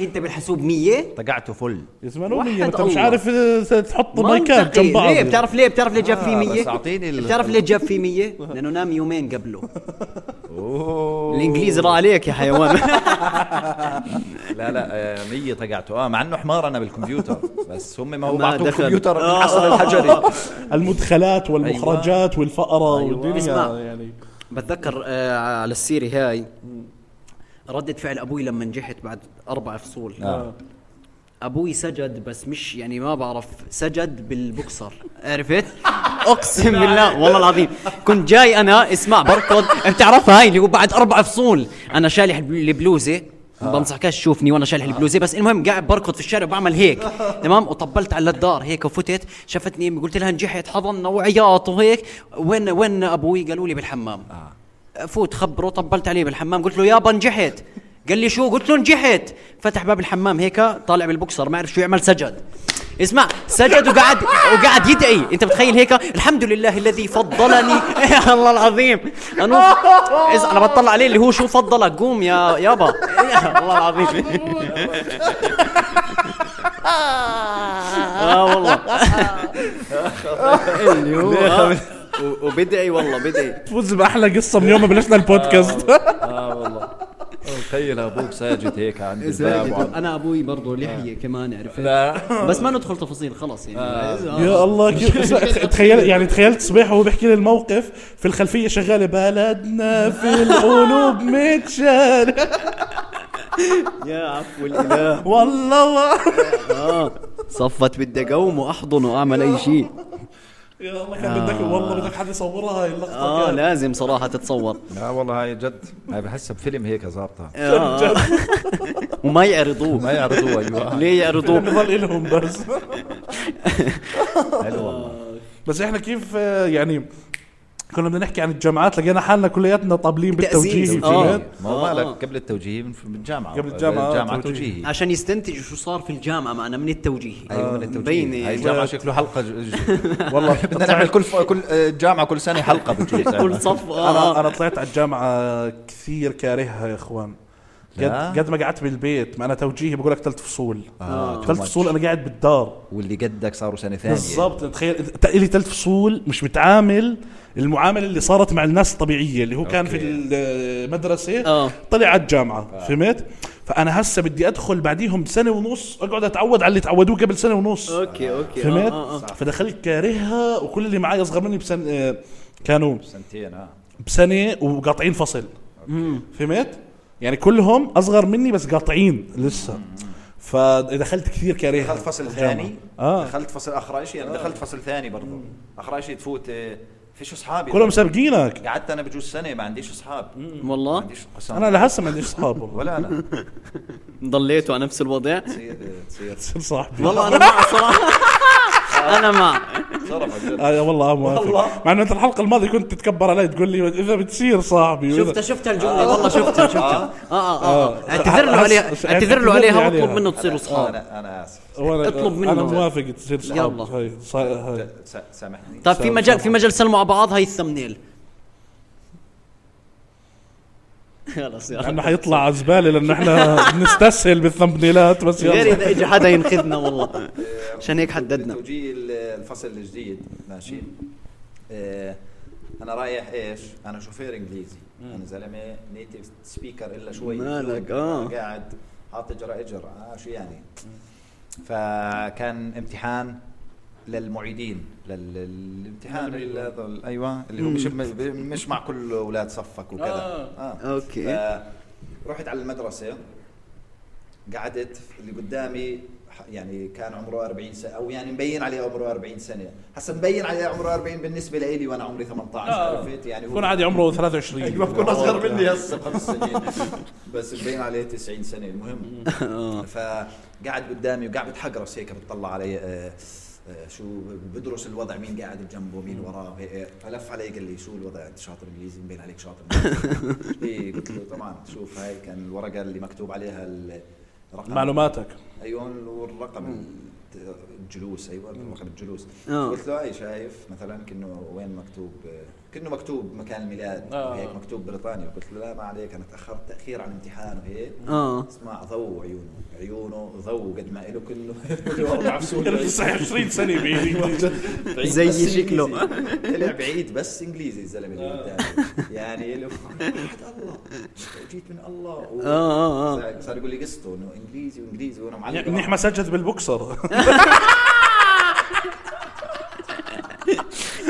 أنت بالحاسوب 100 طقعته فل. يا زلمة وحد مية أنت مش. عارف آه، تحط مايكات. جنب بعض. ليه؟ بتعرف ليه؟ بتعرف ليه جاب فيه آه، 100 بس أعطيني ال- بتعرف ليه جاب فيه 100 لأنه نام يومين قبله. أوه. الإنجليزي راح عليك يا حيوان. لا لا آه، 100 طقعته. آه مع إنه حمار أنا بالكمبيوتر. بس هم ما هو. الكمبيوتر آه. الحصر الحجري. المدخلات والمخرجات والفقرة أيوة. والدنيا. يعني. بتذكر آه على السيره هاي ردة فعل أبوي لما نجحت بعد أربع فصول. آه. أبوي سجد بس مش يعني ما بعرف سجد بالبوكسر. عرفت؟ أقسم بالله والله العظيم. كنت جاي أنا اسمع بركض. بتعرفها هاي اللي هو بعد أربع فصول. أنا شالح البلوزة. بنصحكش تشوفني وأنا شالح البلوزة. بس المهم قاعد بركض في الشارع وبعمل هيك. تمام؟ وطبلت على الدار هيك وفتت. شافتني امي قلت لها نجحت حضنا وعياط وهيك. وين وين أبوي؟ قالوا لي بالحمام. فوت خبره طبلت عليه بالحمام. قلت له يابا نجحت قال لي شو؟ قلت له نجحت. فتح باب الحمام هيك طالع بالبوكسر ما عرف شو يعمل سجد. اسمع سجد وقعد وقعد يدعي. انت بتخيل هيك؟ الحمد لله الذي فضلني. يا الله العظيم. أنا اذا أنا بطلع عليه اللي هو شو فضلك قوم يا يابا. يا الله العظيم. آه والله. اللي هو. و- وبدعي والله بدعي. تفوز بأحلى قصة من يوم ما بلشنا البودكاست. آه والله. تخيل أبوك ساجد هيك عند الباب. وعم- أنا أبوي برضه لحية كمان عرفت؟ لا. بس ما ندخل تفاصيل خلاص يعني. يا الله كيف تخيل يعني تخيلت صبيح وهو بيحكي لي الموقف في الخلفية شغالة بلدنا في القلوب متشال. يا عفو الإله. والله. آه. صفت بدي اقوم وأحضن وأعمل أي شيء. يا الله كان بدك والله بدك حد يصورها هاي اللقطة آه كان. لازم صراحة تتصور. لا والله هاي جد هاي بحسها بفيلم هيك ظابطة. آه. وما يعرضوه. ما يعرضوها أيوه. ليه يعرضوه؟ نضل لهم بس. حلو والله. بس إحنا كيف آه، يعني كنا بدنا نحكي عن الجامعات لقينا حالنا كلياتنا طابلين. فهمت؟ آه. ما هو آه. مالك قبل التوجيهي من- بالجامعة قبل الجامعة، الجامعة توجيهي. توجيهي عشان يستنتجوا شو صار في الجامعة معنا من التوجيه أيوه من التوجيهي مبينة. هاي الجامعة شكله حلقة ج... ج... والله بدنا نعمل كل ف... كل آه، جامعه كل سنة حلقة بجوز كل صف أنا آه. أنا طلعت على الجامعة كثير كارهها يا إخوان. قد قد ما قعدت بالبيت ما أنا توجيهي بقول لك ثلاث فصول. آه، ثلاث. فصول أنا قاعد بالدار. واللي قدك صاروا سنة ثانية. بالضبط. تخيل لي ثلاث فصول مش متعامل المعاملة اللي صارت مع الناس الطبيعية اللي هو كان في المدرسة آه. طلع على الجامعة. فهمت؟ فأنا هسه بدي أدخل بعديهم سنة ونص أقعد أتعود على اللي تعودوه قبل سنة ونص. أوكي أوكي. فهمت؟ آه، آه، آه. فدخلت كارهها وكل اللي معي أصغر مني بسنه آه، كانوا سنتين آه. بسنة وقاطعين فصل. فهمت؟ يعني كلهم أصغر مني بس قاطعين لسه. فدخلت كثير كارهها دخلت فصل الجامعة. ثاني؟ آه. دخلت فصل آخر شيء أنا دخلت فصل ثاني برضه آخر شيء تفوت آه، فيش اصحابي كلهم سابقينك قعدت أنا بجوز سنة ما عنديش أصحاب. ما والله؟ عنديش قسم. أنا لهسه ما عنديش أصحاب والله. ولا أنا. ضليتوا على نفس الوضع. تصير تصير. تصير صاحبي. والله أنا مع صراحة أنا جد. آه والله موافق مع إنه انت الحلقة الماضية كنت تتكبر علي تقول لي إذا بتصير صاحبي شفتها شفتها الجملة. والله شفتها شفتها آه آه آه. آه. اعتذر له عليها اعتذر له عليها. واطلب منه تصيروا اصحاب أنا آسف. اطلب منه. أنا موافق تصير صحاب يلا. سامحني. طيب في مجال في مجال سلموا على بعض هاي الثمنيل. خلص يلا لأنه حيطلع على زباله لأنه إحنا بنستسهل بالثمبنيلات بس غير يلا اذا اجى حدا ينقذنا والله. عشان هيك حددنا. توجيه الفصل الجديد. ماشي. آه، أنا رايح إيش؟ أنا شوفير إنجليزي. أنا زلمة native speaker إلا شوي. مالك، آه. قاعد حاط اجر إجر. آه شو يعني؟ فكان امتحان للمعيدين لل- للامتحان هذا أيوه اللي هو مش مش مع كل أولاد صفك وكذا. آه. أوكي. رحت على المدرسة قعدت اللي قدامي يعني كان عمره 40 سنة أو يعني مبين عليه عمره 40 سنة. هسا مبين عليه عمره 40 بالنسبة لي وأنا عمري 18 عرفت؟ يعني هو يكون عادي عمره 23 أيوه بكون أصغر مني هسه بخمس سنين. بس مبين عليه 90 سنة المهم. فقعد قدامي وقاعد بتحقرص هيك بتطلع علي آه، آه، شو بدرس الوضع مين قاعد بجنبه مين وراه هيك فلف علي قال لي شو الوضع؟ أنت شاطر إنجليزي مبين عليك شاطر. إيه قلت له طبعا شوف هاي كان الورقة اللي مكتوب عليها الرقم معلوماتك. أيوه والرقم الجلوس أيوه رقم الجلوس. آه. قلت له اي شايف مثلا كأنه وين مكتوب؟ كأنه مكتوب مكان الميلاد آه. هيك مكتوب بريطانيا. قلت له لا ما عليك أنا تأخرت تأخير عن امتحان وهيك. آه. اسمع ضو عيونه عيونه ضو قد ما له كله. أربع فصول 29 سنة بعيد زي شكله. طلع بعيد بس إنجليزي الزلمة اللي قدامي. يعني له وحد الله. جيت من الله. و- آه، آه، صار- يقول لي قصته إنه إنجليزي وإنجليزي وأنا معلق منيح ما سجد بالبوكسر.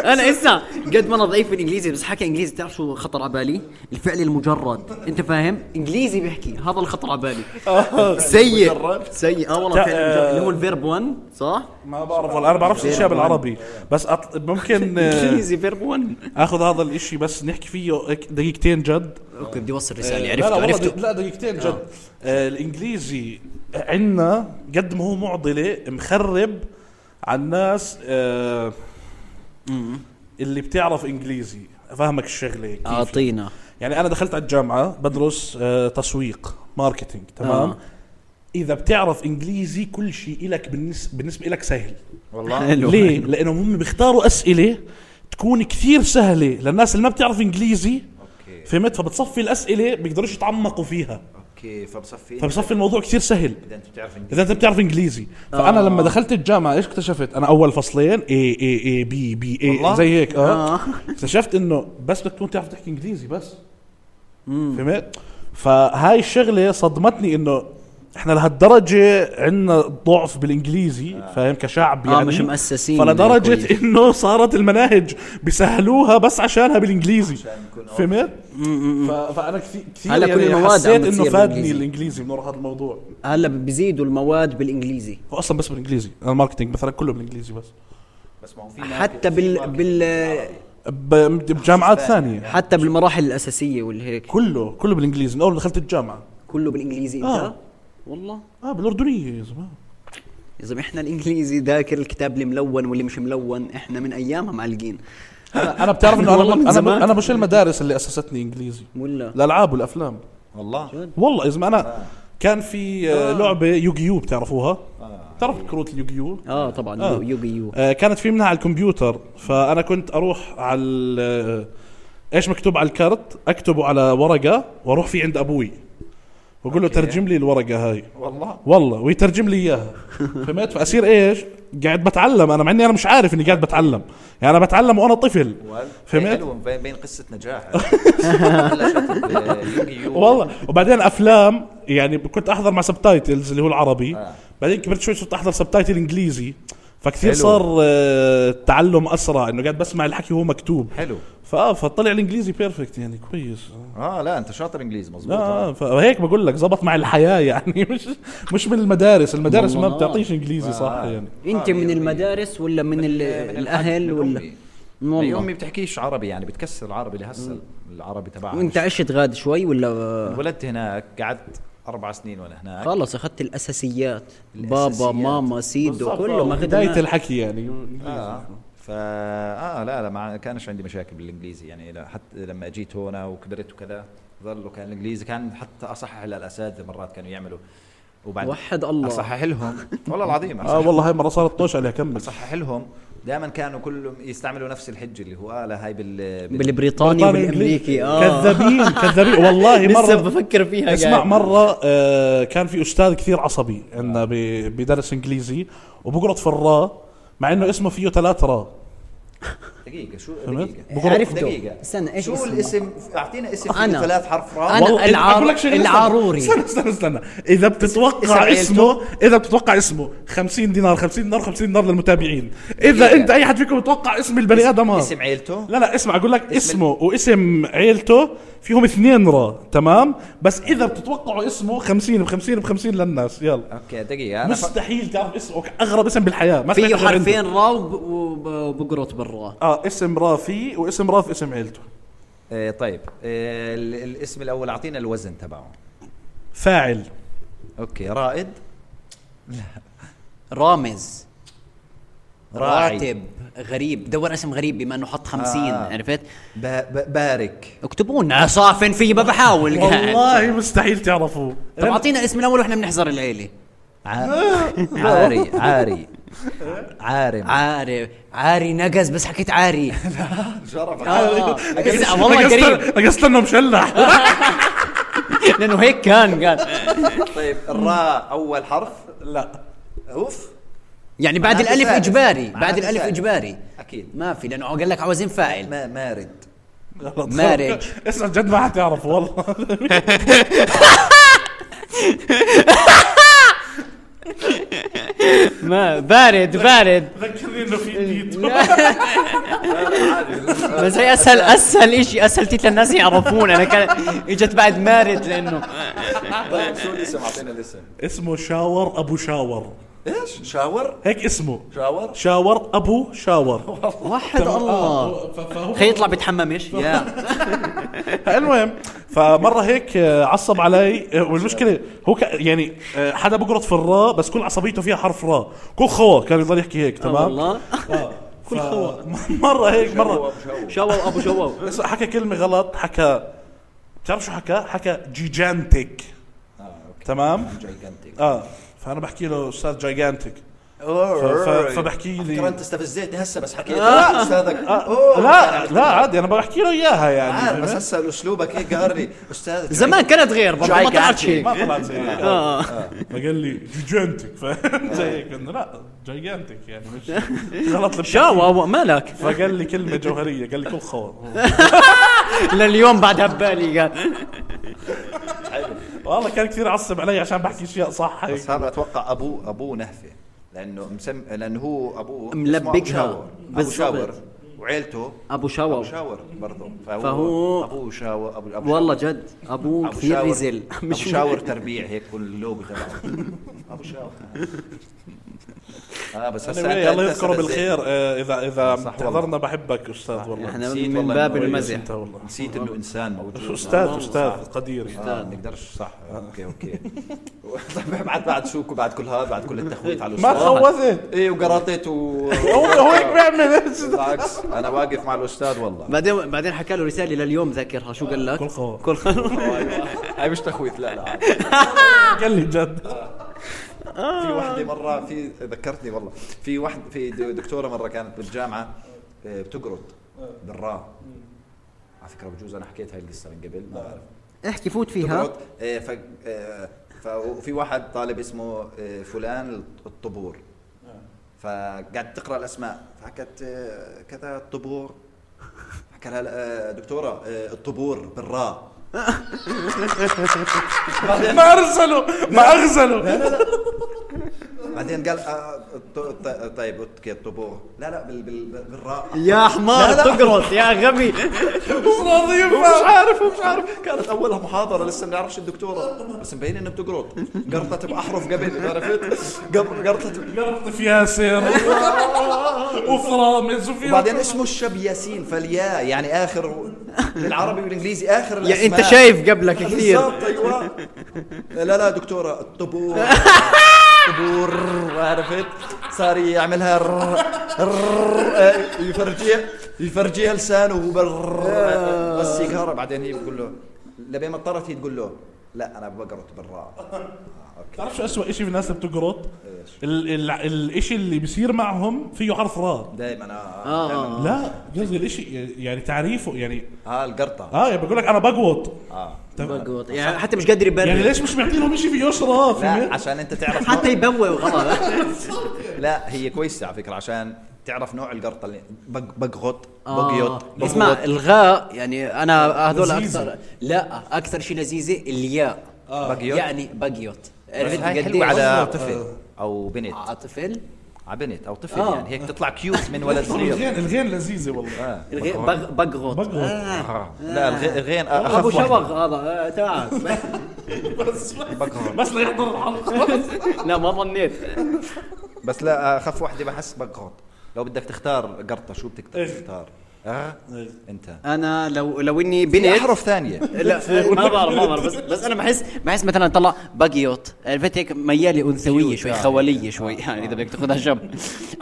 أنا اسا قد ما أنا ضعيف في الإنجليزي بس حكي إنجليزي. تعرف شو خطر على بالي؟ الفعل المجرد. أنت فاهم؟ إنجليزي بيحكي. هذا اللي خطر على بالي. سيء. سيء. آه والله فعل المجرد. اللي هو ال verb 1 صح؟ ما بعرف والله. أنا بعرفش اشياء بالعربي. بس أط... ممكن آه، إنجليزي verb 1 آخذ هذا الإشي بس نحكي فيه دقيقتين جد. أوكي بدي أوصل رسالة. لا لا عرفته عرفته. لا دقيقتين جد. آه الإنجليزي عندنا قد ما هو معضلة مخرب على الناس آه اللي بتعرف إنجليزي. أفهمك الشغلة كيف. أعطينا. يعني أنا دخلت على الجامعة بدرس آه تسويق marketing تمام؟ آه. إذا بتعرف إنجليزي كل شيء لك بالنسبة بالنسبة لك سهل. والله. حلو. ليه؟ لانهم هم بيختاروا أسئلة تكون كثير سهلة للناس اللي ما بتعرف إنجليزي. أوكي. فهمت؟ فبتصفي الأسئلة بيقدروا يتعمقوا فيها. أوكي فبصفي فبصفي الموضوع كثير سهل. إذا أنت بتعرف إنجليزي. إذا أنت بتعرف إنجليزي. فأنا لما دخلت الجامعة إيش اكتشفت؟ أنا أول فصلين A A A B B A؟ زي هيك آه. آه. اكتشفت إنه بس بدك تكون تعرف تحكي إنجليزي بس. فهمت؟ فهاي الشغلة صدمتني إنه إحنا لهالدرجه عندنا ضعف بالإنجليزي فاهم؟ كشعب آه، يعني. مش مؤسسين فلدرجه. إنه صارت المناهج بيسهلوها بس عشانها بالإنجليزي. أوف. فهمت؟ فأنا كثير كثير هلا كل يعني المواد حسيت إنه فادني. الإنجليزي من وراء هذا الموضوع. هلا بيزيدوا المواد بالإنجليزي. هو أصلا بس بالإنجليزي. أنا ال marketing مثلا كله بالإنجليزي بس. بس ما هو في حتى بال بال بجامعات ثانية. حتى بالمراحل الأساسية والهيك. كله كله بالإنجليزي. من أول ما دخلت الجامعة. كله بالإنجليزي انت آه. والله. آه بالأردنية يا زلمة. يا زلمة إحنا الإنجليزي ذاكر الكتاب اللي ملون واللي مش ملون إحنا من أيامها معلقين. أنا أنا بتعرف إنه أنا. أنا أنا مش المدارس اللي أسستني إنجليزي. ولا؟ الألعاب والأفلام. والله. والله يا زلمة أنا كان في آه. لعبة يوغيو بتعرفوها؟ بتعرف كروت اليوغيو؟ آه طبعا آه. يو يوغي يو آه كانت في منها على الكمبيوتر فأنا كنت أروح على إيش مكتوب على الكرت أكتبه على ورقة وأروح فيه عند أبوي. واقول له. ترجم لي الورقة هاي. والله. والله ويترجم لي إياها. فهمت؟ فأصير إيش؟ قاعد بتعلم أنا مع إني أنا مش عارف إني قاعد بتعلم. يعني أنا بتعلم وأنا طفل. فهمت؟ حلو بين بين قصة نجاح. والله. وبعدين أفلام يعني كنت أحضر مع subtitles اللي هو العربي. آه. بعدين كبرت شوي صرت أحضر subtitle إنجليزي. فكثير حلو. صار آه، التعلم أسرع إنه قاعد بسمع الحكي وهو مكتوب. حلو. فآه فطلع الإنجليزي perfect يعني كويس. آه لا أنت شاطر إنجليزي مزبوط آه آه، فهيك بقول لك زبط مع الحياة يعني مش مش من المدارس. المدارس ما. بتعطيش إنجليزي صح آه. يعني. أنت من المدارس ولا من, ال- من الأهل من ولا. والله. امي بتحكيش عربي يعني بتكسر العربي لهسه العربي تبعها وأنت عشت غاد شوي ولا؟ ولدت هناك قعدت أربع سنين وأنا هناك. خلص أخذت الأساسيات. بابا الأساسيات. ماما سيدو كله آه، ما بداية الحكي يعني. آه. فا آه لا لا ما كانش عندي مشاكل بالإنجليزي. يعني حتى لما اجيت هنا وكبرت وكذا ظلوا كان الإنجليزي كان حتى اصحح للأساتذة مرات كانوا يعملوا. وبعد وحد الله. اصحح لهم والله العظيم آه والله هاي مرة صارت طوش عليها. كمل. اصحح لهم دائما كانوا كلهم يستعملوا نفس الحجه اللي هو لا هاي بال, بال... بالبريطاني والامريكي آه. كذابين كذابين. والله لسه مره بفكر فيها اسمع قاعد. مرة آه كان في أستاذ كثير عصبي عندنا ب- بدرس إنجليزي وبقرط في الراء مع إنه اسمه فيه ثلاث راء. دقيقة شو؟ دقيقة عرفته. دقيقة استنى، إيش شو اسمه؟ الاسم أعطينا اسم أنا. ثلاث حرف راء والله العار-. العاروري. استنى استنى استنى إذا بتتوقع؟ اسمه إذا بتتوقع اسمه 50 دينار 50 دينار 50 دينار للمتابعين إذا دقيقة. أنت أي حد فيكم بتوقع اسم البني آدم هذا اسم عيلته لا لا اسمع أقول لك اسم اسمه واسم عيلته فيهم اثنين را تمام بس إذا بتتوقعوا اسمه 50 ب 50 ب 50 للناس يلا أوكي أنا ف... مستحيل تعرف اسمه أغرب اسم بالحياة ما عنده. حرفين وب- وبقرط بالراء اسم را فيه واسم را في اسم عيلته. آه طيب. آه ال- الاسم الأول أعطينا الوزن تبعه. فاعل. أوكي رائد. رامز. راعي. راتب. غريب. دور اسم غريب بما أنه حط خمسين آه. عرفت. بارك. اكتبوا لنا صافن في ما بحاول. قاعد والله مستحيل تعرفوا طب أعطينا الاسم الأول وإحنا بنحذر العيلة. عاري عاري. عارم. عاري عاري نقز بس حكيت عاري. شرف آه. آه، والله نقصت إنه مشلح. لأنه هيك كان قال طيب الراء أول حرف؟ لا. أوف. يعني بعد معناته الألف ثالث. إجباري. معناته بعد الألف ثالث. إجباري. أكيد. ما في لأنه قال لك عاوزين فاعل. ما مارد. مارج. اسمع جد ما حتعرف والله. ما بارد بارد. ذكرني إنه في جديد بس هي أسهل أسهل إشي أسهل تيت للناس يعرفون. أنا كان إجت بعد مارد لأنه. طيب شو الاسم اعطينا الاسم اسمه شاور أبو شاور. إيش؟ شاور. هيك اسمه. شاور. شاور. أبو شاور. وحد الله. فهو خي يطلع بيتحمم إيش؟ يا. المهم فمرة هيك آه، عصب علي. آه، والمشكلة هو ك... يعني حدا بقرط في الراء بس كل عصبيته فيها حرف راء. كل خوا كان يضل يحكي هيك تمام؟ والله. كل خوا. مرة هيك مرة. شوو أبو بس حكى كلمة غلط حكى بتعرف شو حكى؟ حكى جيجانتيك تمام؟ آه. فأنا بحكي له أستاذ ف- فبحكي لي أنت استفزيتني هسه بس حكيت. لا أستاذك. آه لا لا عادي أنا بحكي له إياها يعني عارف بس؟ هسه أسلوبك هيك قهر لي أستاذ زمان كانت غير برضه ما طلعت هيك ما طلعت زي هيك آه. فقال لي gigantic فاهم زي هيك. إنه لا gigantic يعني مش غلط أبو- مالك؟ فقال لي كلمة جوهرية قال لي كل خوا لليوم بعد هبالي قال. والله كان كثير عصب علي عشان بحكي أشياء صح هيك. بس هذا أتوقع ابوه ابوه نهفة. لأنه مسم لأنه هو أبوه ملبكها. أبو شاور. أبو بالضبط. شاور وعيلته أبو شوو أبو شاور برضه فهو, فهو- ابوه شاور ابو, أبو والله شاور. جد أبوه أبو كثير شاور رزل أبو شاور تربيع هيك اللوجو تبعه أبو شاور آه بس هسه Anyway, الله يذكره. بالخير. آه، اذا إذا صح تحضرنا بحبك أستاذ والله. إحنا نسيت من والله باب إنه المزح. انت والله. نسيت إنه إنسان موجود. أستاذ أستاذ قدير. يعني. آه نقدرش صح. أوكي أوكي. طيب بعد بعد شو بعد كل هذا بعد كل التخويف على ما الأستاذ. خوفت إيه وقراطيت و هو هو هيك بيعمل بالعكس أنا واقف مع الأستاذ والله. بعدين بعدين حكى له رسالة لليوم ذاكرها شو قال لك؟ كل خوا. كل خوا هاي مش تخويف لا لا. قال لي جد. في وحدة مرة في ذكرتني والله في واحد في دكتورة مرة كانت بالجامعة آه، بتقرض بالراء. على فكرة بجوز أنا حكيت هاي القصة من قبل ما بعرف. احكي فوت فيها. آه، ف آه، ففي واحد طالب اسمه آه، فلان الطبور. فقعدت تقرأ الأسماء. فحكت آه، كذا الطبور. حكى لها آه، دكتورة آه، الطبور بالراء. ما أرسلوا ما اغزلوا بعدين قال آه، طيب أوكي الطبور لا لا بال بال بالراء يا حمار تقرص يا غبي. مش راضي مش عارف مش عارف. كانت أولها محاضرة لسه ما نعرفش الدكتورة. بس مبين انه بتقرط قرطت بأحرف قبل عرفت؟ قر- قرطت. قرطف ياسر وفرامز وفي وبعدين اسمه الشاب ياسين فالياء يعني آخر بالعربي والانجليزي آخر الأسماء. يعني أنت شايف قبلك كثير. بالضبط أيوه. لا لا دكتورة الطبور طبور عرفت؟ صار يعملها آه، يفرجيها يفرجيها لسانه وهو بس يقهر بعدين هي بتقول له لبين ما اضطرت هي تقول له لا أنا بقرط بالراء. آه، أوكي. تعرف شو اسوء شيء في الناس اللي بتقرط؟ ال- ال- الإشي اللي بيصير معهم فيه حرف راء دائما آه. آه لا قصدي الإشي يعني تعريفه يعني آه القرطة. آه يعني بقول لك أنا بقوط. آه. بقوط. يعني حتى مش قادر يبرر. يعني ليش مش معطينهم إشي فيه يسرى لا؟ عشان أنت تعرف حتى يبوي غلط لا هي كويسة على فكرة عشان تعرف نوع القرطة اللي بق بقغط آه. بقيط اسمع الغاء يعني أنا هذول. أكثر لا أكثر شيء لذيذه الياء. بقيط؟ يعني بقيوت عرفت قد حلوة على؟ طفل أو بنت على طفل على بنت أو طفل آه. يعني هيك تطلع كيوت من ولد صغير الغين الغين لذيذة والله آه. الغي- بق- بقغط بقغط. آه. آه. لا الغ- الغين أخف أبو. شوغ هذا آه، تعال بقغط. بس لا يحضر الحلقة لا ما ظنيت بس لا أخف وحده بحس بقغط لو بدك تختار قرطة شو بدك إيه. تختار آه. أنت. أنا لو لو إني بنت أحرف ثانية. لا. ما بعرف ما بعرف. بس بس أنا بحس بحس مثلا طلع باقيوت عرفت هيك؟ ميالي أنثوية شوي يعني. خوالية شوي. يعني إذا بدك تاخذها شاب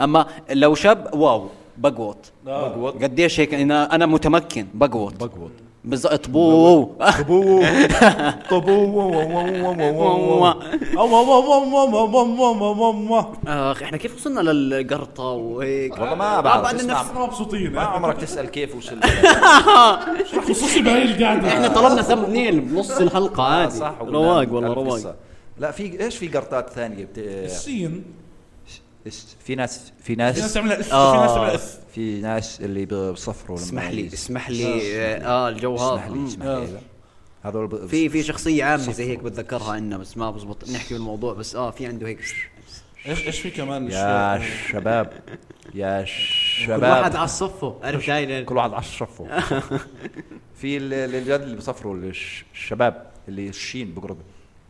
أما لو شاب واو. بقوت بقوط. قديش هيك؟ أنا أنا متمكن. بقوت بقوت بالضبط بو طبو طبو اخ إحنا كيف وصلنا للقرطه وهيك والله ما بعرف بعد النفس مبسوطين ما عمرك تسال كيف وصل خصوصي بهاي القعده إحنا طلبنا ثمنيل بنص الحلقة آه، عادي رواق والله رواق. لا في إيش في قرطات ثانية بت... في ناس في في ناس ناس تعملها اف في آه. ناس تعملها اف في ناس اللي بصفروا اسمح لي اسمح لي آه الجو اسمح هذا لي اسمح لي هذول ب- في في شخصية عامة زي هيك بتذكرها عنا بس ما بزبط نحكي بالموضوع بس آه في عنده هيك إيش إيش في كمان؟ يا اشياء شباب يا كل واحد شباب على صفه عرفت هاي؟ كل واحد على صفه. في ال- ال- الجد اللي بصفروا الش- الشباب اللي الشين بقربوا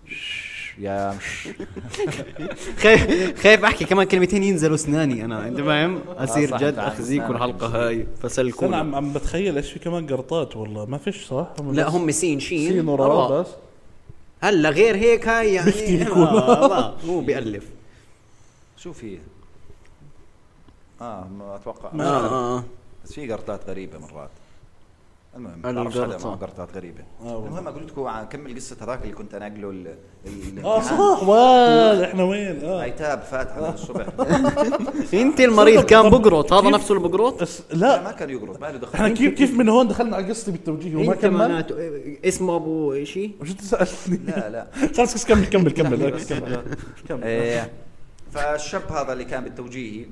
ش- يا مش خايف خايف أحكي كمان كلمتين ينزلوا أسناني أنا أنت فاهم؟ أصير صح، جد اخزيكم الحلقة هاي أنا فسلكونا عم عم بتخيل إيش في كمان قرطات والله. ما فيش صح؟ لا هم سين شين. سين راء. وراء بس. هلأ غير هيك هاي يعني. آه لا، هو بيألف. شو في؟ آه ما أتوقع. ما- آه آه. بس في قرطات غريبة مرات. المهم. بعرفش قرطات غريبة. آه والله. المهم أقول لكم عن كمل قصة هذاك اللي كنت انقله ال- ال- آه. صح. وال إحنا وين؟ آه. عتاب فات على الصبح. أنت المريض كان بقرط هذا نفسه اللي بقرط لا. ما لا كان يقرب ما له دخل. إحنا كيف كيف من هون دخلنا على قصتي بالتوجيه وما كمل؟ معناته اسمه أبو شيء وش أنت سألتني؟ لا لا. خلص كمل كمل كمل. كمل. إيه، فالشاب هذا اللي كان بالتوجيهي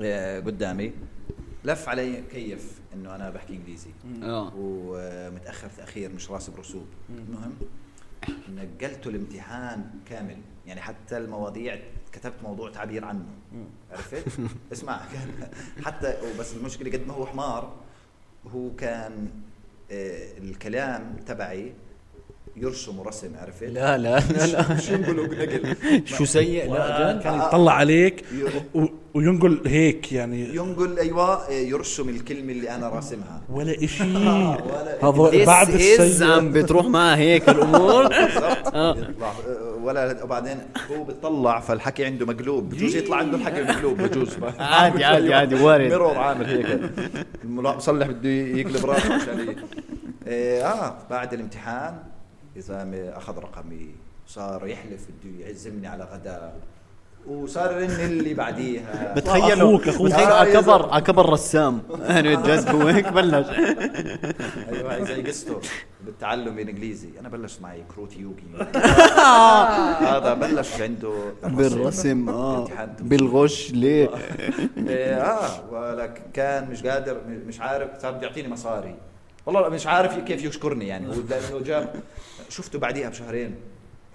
إيه، قدامي لف علي كيف إنه أنا بحكي إنجليزي. آه. ومتأخر تأخير مش راسب رسوب. المهم نقلته الامتحان كامل. يعني حتى المواضيع كتبت موضوع تعبير عنه. عرفت؟ اسمع. كان حتى بس المشكلة قد ما هو حمار هو كان آه، الكلام تبعي يرسم رسم عرفت؟ لا لا لا لا. شو ينقلوا نقل. شو سيء؟ لا جد. كان يطلع عليك وينقل هيك يعني. ينقل أيوه يرسم الكلمة اللي أنا راسمها. ولا إشي. ولا هذا بعد السيء. عم بتروح معها هيك الأمور. بالضبط. يطلع. ولا وبعدين هو بتطلع فالحكي عنده مقلوب. بجوز يطلع عنده الحكي مقلوب بجوز. عادي عادي عادي وارد. ميرور عامل هيك. المصلح بده يقلب راسه عشان إيه، آه بعد الامتحان يا زلمه أخذ رقمي صار يحلف بده يعزمني على غداء وصار يرن اللي بعديها. بتخيلوا أخوك- أخوك. بتخيلوا آه، على يا كبر زلمة. على كبر رسام. أنا جد هو هيك بلش. أيوه زي قصته بالتعلم الإنجليزي. أنا بلش معي كروت يوغي. هذا بلش عنده بالرسم آه. بالغش ليه؟ إيه، آه ولكن كان مش قادر مش عارف صار بده يعطيني مصاري. والله مش عارف كيف يشكرني يعني. هو لأنه جاب شفته بعديها بشهرين.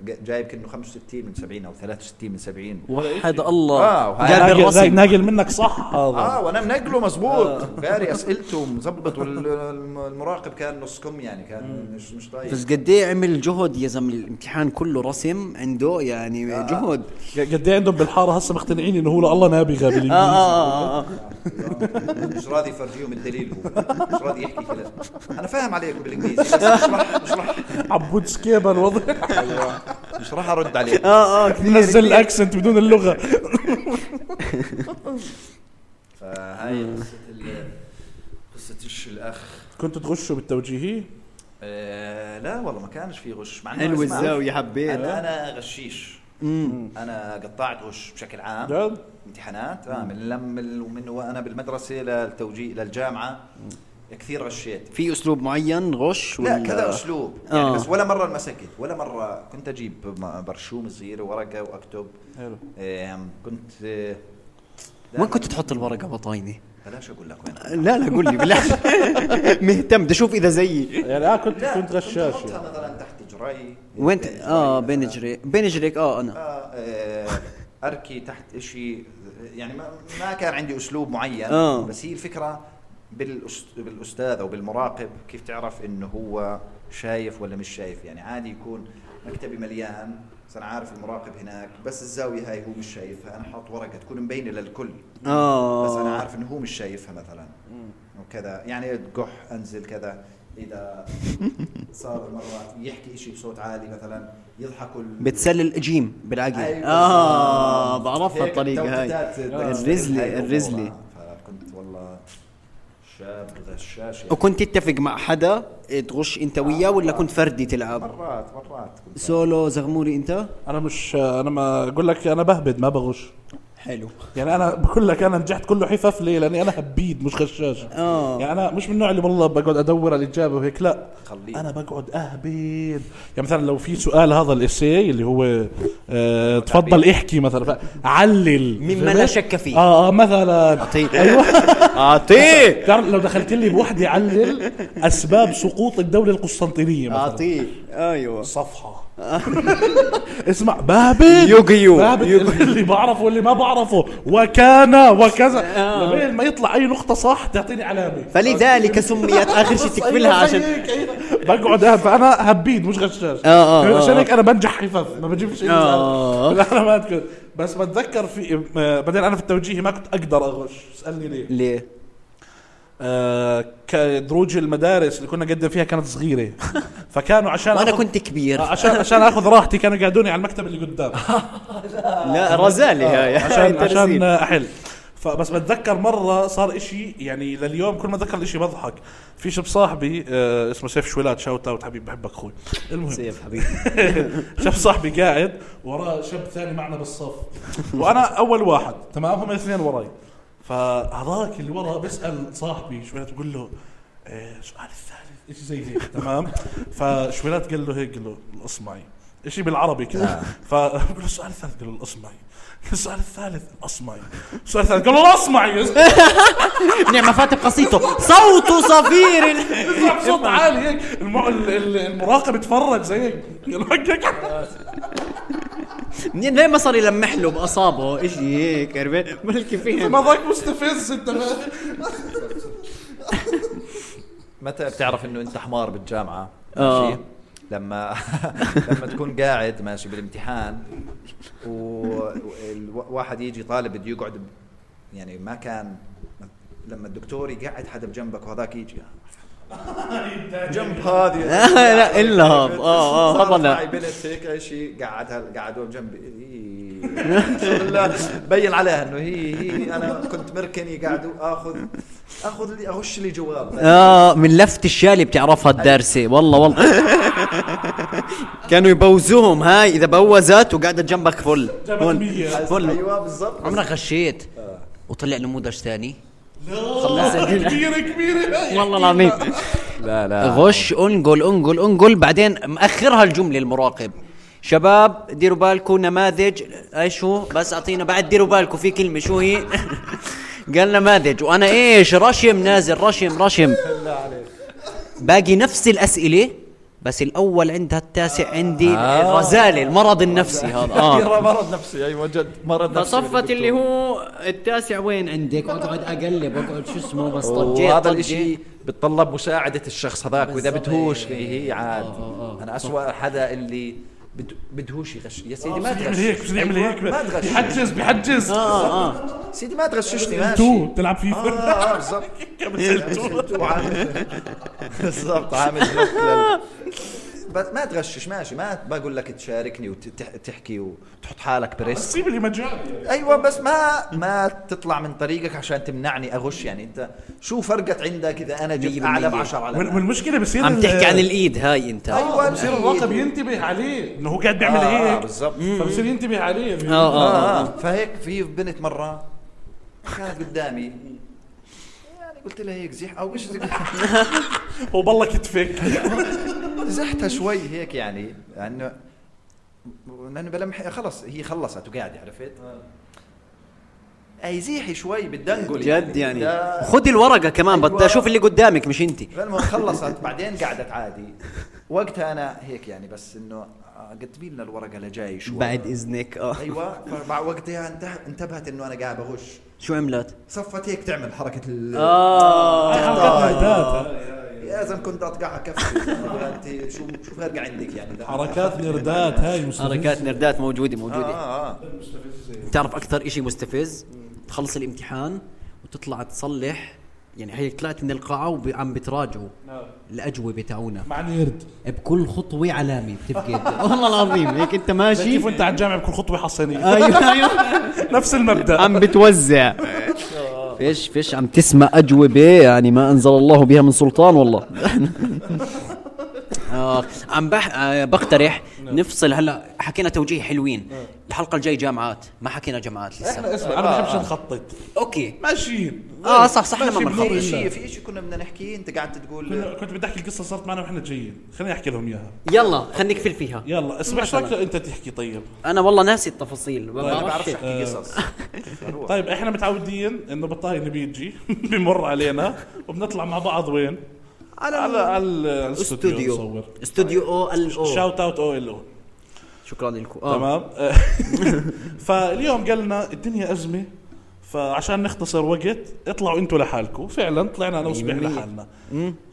جايب كأنه 65 من 70 أو 63 من 70 وحد الله. آه، جاب ناقل الرسم ناقل منك صح. هذا آه وأنا منقله مزبوط قاري أسئلته مظبط والمراقب كان نص كم يعني كان مش مش طايق. بس قد إيه عمل جهد يا زلمة؟ الامتحان كله رسم عنده يعني جهد. قد إيه عندهم بالحارة هسه مقتنعين إنه هو الله نابغه آه بالانجليزي آه آه آه مش راضي يفرجيهم الدليل هو. مش راضي يحكي كذا أنا فاهم عليكم بالإنجليزي بس مش راح مش راح عبود سكيبه الوضع أيوة، مش راح أرد عليه آه آه كثير نزل الأكسنت بدون اللغة. فهاي قصة ال- قصة إيش الأخ. كنتوا تغشوا بالتوجيهي آه لا والله ما كانش في غش. مع حلو الزاوية حبيت. أنا أنا غشيش. أنا قطعت غش بشكل عام. جد؟ امتحانات آه من لم من وأنا بالمدرسة للتوجيه للجامعة. كثير غشيت. في أسلوب معين غش لا ولا؟ كذا أسلوب. يعني آه. بس ولا مرة انمسكت ولا مرة كنت أجيب برشوم صغيره ورقة وأكتب. حلو. كنت آه، وين كنت تحط الورقة بطاينه بلاش أقول لك وين. لا لا قول لي بالله مهتم بدي أشوف إذا زيي. يعني آه كنت لا كنت غشاش كنت يعني. احطها مثلا تحت جري. وين ت- آه جري بين. جريك بين جريك آه أنا. آه، آه، أركي تحت إشي. يعني ما, ما كان عندي أسلوب معين آه. بس هي الفكرة بالأستاذ أو بالمراقب كيف تعرف انه هو شايف ولا مش شايف؟ يعني عادي يكون مكتبي مليان بس أنا عارف المراقب هناك بس الزاوية هاي هو مش شايفها أنا حاط ورقة تكون مبينة للكل آه. بس أنا عارف إنه هو مش شايفها مثلا. وكذا يعني قح أنزل كذا إذا صار مرات يحكي إشي بصوت عالي مثلا يضحكوا ال- بتسلل جيم بالعقل. أيوة. آه بعرفها الطريقة هاي. الرزلي الرزلي. آه، فكنت والله شاب غشاش يعني. وكنت تتفق مع حدا تغش أنت وياه ولا كنت فردي تلعب؟ مرات مرات كنت سولو زغموري أنت؟ أنا مش أنا ما أقول لك أنا بهبد ما بغش. حلو. يعني أنا بقول لك أنا نجحت كله حفف ليه؟ لأني أنا هبيد مش غشاش. آه. يعني أنا مش من النوع اللي والله بقعد أدور على الإجابة وهيك لا. خليه. أنا بقعد أهبد. يعني مثلا لو في سؤال هذا الاسي اللي هو آه تفضل احكي مثلا علل. مما لا شك فيه. آه آه مثلا. أعطيه. أيوه. أعطيه. لو دخلت لي بوحدة علل أسباب سقوط الدولة القسطنطينية مثلا. أعطيه. أيوه. صفحة. اسمع بابل. يوغيو. بابل. اللي بعرفه واللي ما بعرفه. وكان وكذا. لبين ما يطلع أي نقطة صح تعطيني علامة. فلذلك سميت آخر شيء تكملها أيوة عشان. بقعد فأنا هبيد مش غشاش. آه، آه، آه. عشان هيك أنا بنجح حفظ. ما بجيبش آه. العلامات كده بس بتذكر في آه، بعدين أنا في التوجيهي ما كنت أقدر أغش. اسألني ليه. ليه؟ آه كدروج المدارس اللي كنا نقدم فيها كانت صغيرة. فكانوا عشان وأنا كنت كبير. آه، عشان عشان آخذ راحتي كانوا يقعدوني على المكتب اللي قدام. لا رزالي هاي. عشان. عشان أحل. فبس بتذكر مرة صار إشي يعني لليوم كل ما أتذكر الإشي بضحك. في شاب صاحبي آه اسمه سيف شويلات shout out حبيبي بحبك أخوي. المهم. سيف حبيبي. شاب صاحبي قاعد وراه شاب ثاني معنا بالصف. وأنا أول واحد. تمام؟ هم الاثنين وراي. فهذاك اللي ورا بيسال صاحبي شويلات بقول له إيه سؤال الثالث شيء زي هيك تمام؟ فشويلات قال له هيك قال له الاصمعي شيء بالعربي كذا فبقول له السؤال الثالث. قال له الاصمعي السؤال الثالث. الاصمعي السؤال الثالث. قال له الاصمعي نعمة فاتح قصيته. صوت صفير. يسمع بصوت عالي هيك. الم- ال- ال- المراقب يتفرج زي هيك. قال له ليه ما صار يلمح له بأصابعه؟ اشي هيك؟ عرفت؟ بلكي فيهم ما ضاك مستفز أنت متى بتعرف إنه أنت حمار بالجامعة. ماشي. لما لما تكون قاعد ماشي بالامتحان وواحد يجي طالب بده يقعد يعني ما كان لما الدكتور يقعد حدا بجنبك وهذاك يجي جنب هذه. لا إلا هذا. آه آه صارت طبعا معي بنت هيك شيء قعدها قعدوا بجنبي إيه. بين عليها إنه هي هي أنا كنت مركني قاعد اخذ آخذ لي أغش لي جواب. آه من لفت الشالي بتعرفها الدارسة. والله والله. كانوا يبوزوهم هاي إذا بوزت وقعدت جنبك فل. جابت فل. أيوه بالضبط. عمرك غشيت؟ وطلع نموذج ثاني. لا كبيرة كبيرة. والله العظيم. لا لا. غش انقل انقل انقل. بعدين مأخرها الجملة المراقب. شباب ديروا بالكم نماذج. إيش هو بس أعطينا بعد ديروا بالكم. في كلمة. شو هي؟ قال نماذج. وأنا إيش؟ رشم نازل. رشم رشم. باقي نفس الأسئلة. بس الأول عندها التاسع عندي آه. الرزالة المرض النفسي هذا آه مرض نفسي أيوه جد مرض نفسي فصفت اللي هو التاسع وين عندك واقعد أقلب واقعد شو اسمه بس طجيت وهذا. الإشي بتطلب مساعدة الشخص هذاك وإذا. بدهوش هي هي عاد آه، آه. أنا أسوأ حدا اللي بدهوش يغش يا سيدي ما بس تغش. يعمل هيك يعمل أيوة، هيك. ما تغش. بيحجز بيحجز آه آه سيدي ما تغششني ماشي. تو تلعب فيفا. آه بالضبط. تو عامل. بالضبط عامل. بس ما تغشش ماشي ما بقول لك تشاركني وتحكي وتحط حالك بريسك. سيب لي مجال. أيوه بس ما ما تطلع من طريقك عشان تمنعني أغش يعني أنت شو فرقت عندك إذا أنا جبت أعلى ب بالمية. 10 على وال- والمشكلة بصير عم تحكي عن الإيد هاي أنت. أيوه بصير الراقب ينتبه عليه إنه هو قاعد بيعمل آه، هيك. بالضبط. فبصير ينتبه عليه. آه آه آه. آه. فهيك في بنت مرة كانت قدامي. يعني قلت لها هيك زح أو مش زح- هو بالله كتفك. زحتها شوي هيك يعني لأنه لأنه بلمح خلص هي خلصت وقاعدة عرفت؟ أي زيحي شوي بالدنقل جد يعني. ده- خذ الورقة كمان بدي أيوة. أشوف اللي قدامك مش أنت. فالمهم خلصت بعدين قعدت عادي. وقتها أنا هيك يعني بس إنه آه، قدمي لنا الورقة لجاي شوي. بعد إذنك. آه. أيوه. فبعد وقتها انتبهت إنه أنا قاعد بغش. شو عملت؟ صفت هيك تعمل حركة ال آه. حركات نردات يا زلمه كنت اطقعها كفي. أنت شو شو فرق عندك يعني؟ حركات نردات هاي مستفزة. حركات نردات موجودة موجودة. آه آه. بتعرف أكثر إشي مستفز؟ تخلص الامتحان وتطلع تصلح. يعني هيك طلعت من القاعة وعم بتراجعوا الأجوبة تاعونا مع نيرد. بكل خطوة علامة بتفقد. والله العظيم هيك أنت ماشي. كيف وأنت على الجامعة بكل خطوة حصينية؟ أيوه أيوه. نفس المبدأ. عم بتوزع. فيش فيش عم تسمع أجوبة يعني ما أنزل الله بها من سلطان والله. آه عم بح... آه بقترح نفصل. هلا حكينا توجيه حلوين. الحلقة الجاي جامعات. ما حكينا جامعات لسه. إحنا اسمع أنا ما بحبش نخطط. أوكي. ماشيين آه صح صح لما ماشي في بنخلص شيء في شيء كنا بدنا نحكيه. أنت قاعد تقول كنت بدي أحكي القصة صارت معنا وإحنا جايين. خليني أحكي لهم إياها. يلا خلينا نقفل فيها. يلا اسمع إيش رايك أنت تحكي طيب. أنا والله ناسي التفاصيل. ما ما بعرفش أحكي قصص. طيب إحنا متعودين إنه بالطاي اللي بيجي بمر علينا. وبنطلع مع بعض وين؟ على على الاستوديو استوديو استوديو أو ال أو. شاوت اوت أو ال أو شكرا لكم. آه. تمام. فاليوم قالنا الدنيا أزمة فعشان نختصر وقت اطلعوا أنتوا لحالكم. فعلا طلعنا أنا وصبيح. لحالنا.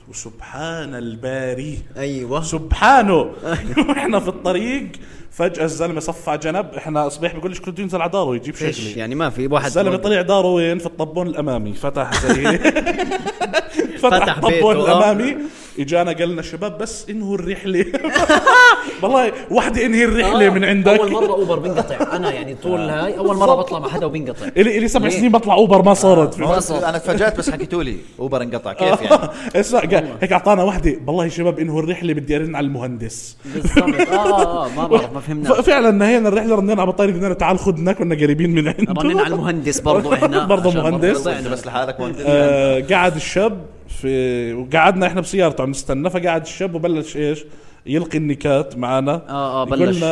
وسبحان الباري. أيوه. سبحانه. وإحنا في الطريق فجأة الزلمة صفى جنب. إحنا صبيح بيقول ليش كنت ينزل على داره يجيب شغلي يعني ما في واحد الزلمة طلع داره وين؟ في الطبون الأمامي. فتح زي فتح فتح الطبون بيته، آه. الامامي إجانا قال لنا شباب بس انهوا الرحلة. والله وحدة انهي الرحلة من عندك. أول مرة أوبر بنقطع أنا يعني طول هاي أول مرة بطلع مع حدا وبنقطع الي إلي سبع؟ سنين بطلع أوبر ما صارت ما هو في أنا تفاجأت بس حكيتوا لي. أوبر انقطع. كيف يعني؟ إسمع هيك أعطانا وحدة. والله يا شباب انهوا الرحلة بدي أرن على المهندس. بالضبط. آه آه ما بعرف ما فهمنا ففعلا نهينا الرحلة رنينا على بطاري قلنا له تعال خدنا كنا قريبين من عنده رنينا على المهندس برضو إحنا برضو عشان مهندس. بس لحالك آه قعد الشاب في وقعدنا إحنا بسيارته عم نستنى فقعد الشاب وبلش إيش؟ يلقي النكات معنا آه، آه، بلش. يقولنا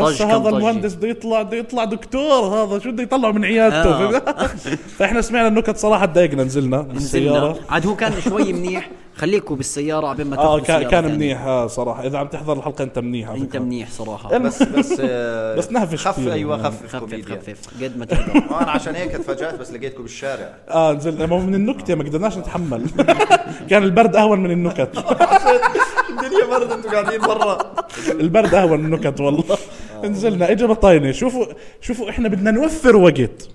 هسه هذا. المهندس بده يطلع بده يطلع دكتور هذا شو بده يطلعه من عيادته؟ آه. فإحنا سمعنا النكت صراحة تضايقنا نزلنا من السياره عاد هو كان شوي منيح. خليكوا بالسيارة عبين ما آه كان كان. منيح آه صراحة. إذا عم تحضر الحلقة أنت منيح أنت. منيح صراحة. بس بس آه، بس نهفش خف كثير. أيوه خفف خفف خفف. قد ما تقدر. آه، أنا عشان هيك تفاجأت بس لقيتكم بالشارع. آه نزلنا ما من النكتة ما قدرناش نتحمل. كان البرد أهون من النكت. الدنيا برد أنتوا قاعدين برا. البرد أهون من النكت والله. نزلنا. اجى بطاينة. شوفوا شوفوا إحنا بدنا نوفر وقت.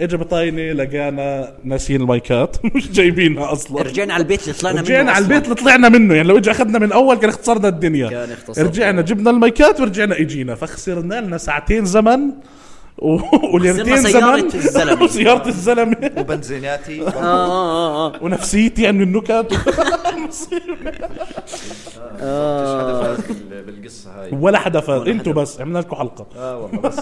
اجى بطاينه لقانا ناسيين المايكات. مش جايبينها أصلا. رجعنا على البيت اللي طلعنا منه رجعنا على. البيت اللي طلعنا منه. يعني لو اجى أخذنا من أول كان اختصرنا الدنيا. كان اختصرنا. رجعنا جبنا المايكات ورجعنا إجينا. فخسرنا لنا ساعتين زمن. وليرتين زمن الزلمة. وسيارة الزلمة. وبنزيناتي. آه آه آه ونفسيتي يعني النكت. فيش حدا فاز بال- بالقصة هاي. ولا حدا فاز. أنتوا بس. عملنا لكم حلقة. آه والله بس.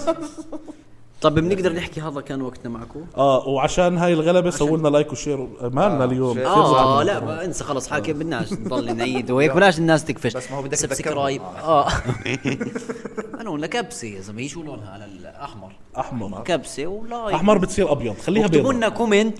طب بنقدر نحكي هذا كان وقتنا معكم آه وعشان هاي الغلبة سووا لنا like و share. مالنا اليوم؟ share. كثير آه زعلنا. لا ما انسى خلص حاكي بدناش نضل نعيد وهيك بلاش الناس تكفش. بس ما هو بدك subscribe. آه. أنا ولا كبسة يا زلمة هي شو لونها على الأحمر. أحمر. كبسة ولايك. أحمر بتصير أبيض خليها اكتبوا بيضة. لنا كومنت.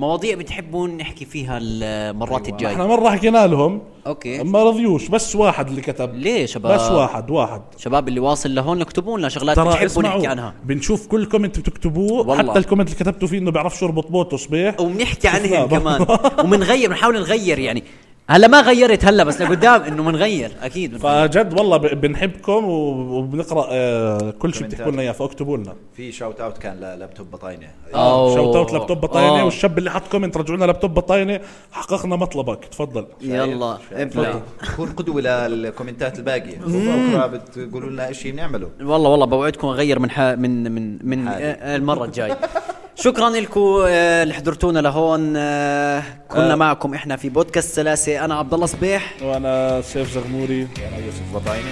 مواضيع بتحبون نحكي فيها المرات الجايه إحنا مرة حكينا لهم أوكي. ما رضيوش بس واحد اللي كتب. ليه شباب؟ بس واحد واحد. شباب اللي واصل لهون اكتبوا لنا شغلات بتحبوا نحكي عنها. بنشوف كل كومنت بتكتبوه والله. حتى الكومنت اللي كتبتوا فيه إنه بيعرفش يربط بوته صبيح وبنحكي عنهم. كمان. وبنغير بنحاول نغير يعني. هلا ما غيرت هلا بس لقدام إنه بنغير أكيد بنغير. فجد والله ب- بنحبكم و- وبنقرأ آه كل شيء. بتحكوا لنا إياه فاكتبوا لنا في shout out كان للابتوب بطاينة أوه. shout out laptop بطاينة. والشاب اللي حط comment رجعونا لابتوب بطاينة حققنا مطلبك تفضل يلا ابلع كون قدوة لل commentات الباقية بكره بتقولوا لنا شيء بنعمله والله والله بوعدكم أغير من. من من من حالي. آه، المرة الجاي شكرا لكم آه، اللي حضرتونا لهون آه، كنا آه. معكم إحنا في بودكاست سلاسة. أنا عبد الله صبيح. وأنا سيف زغموري. أنا يوسف بطاينة.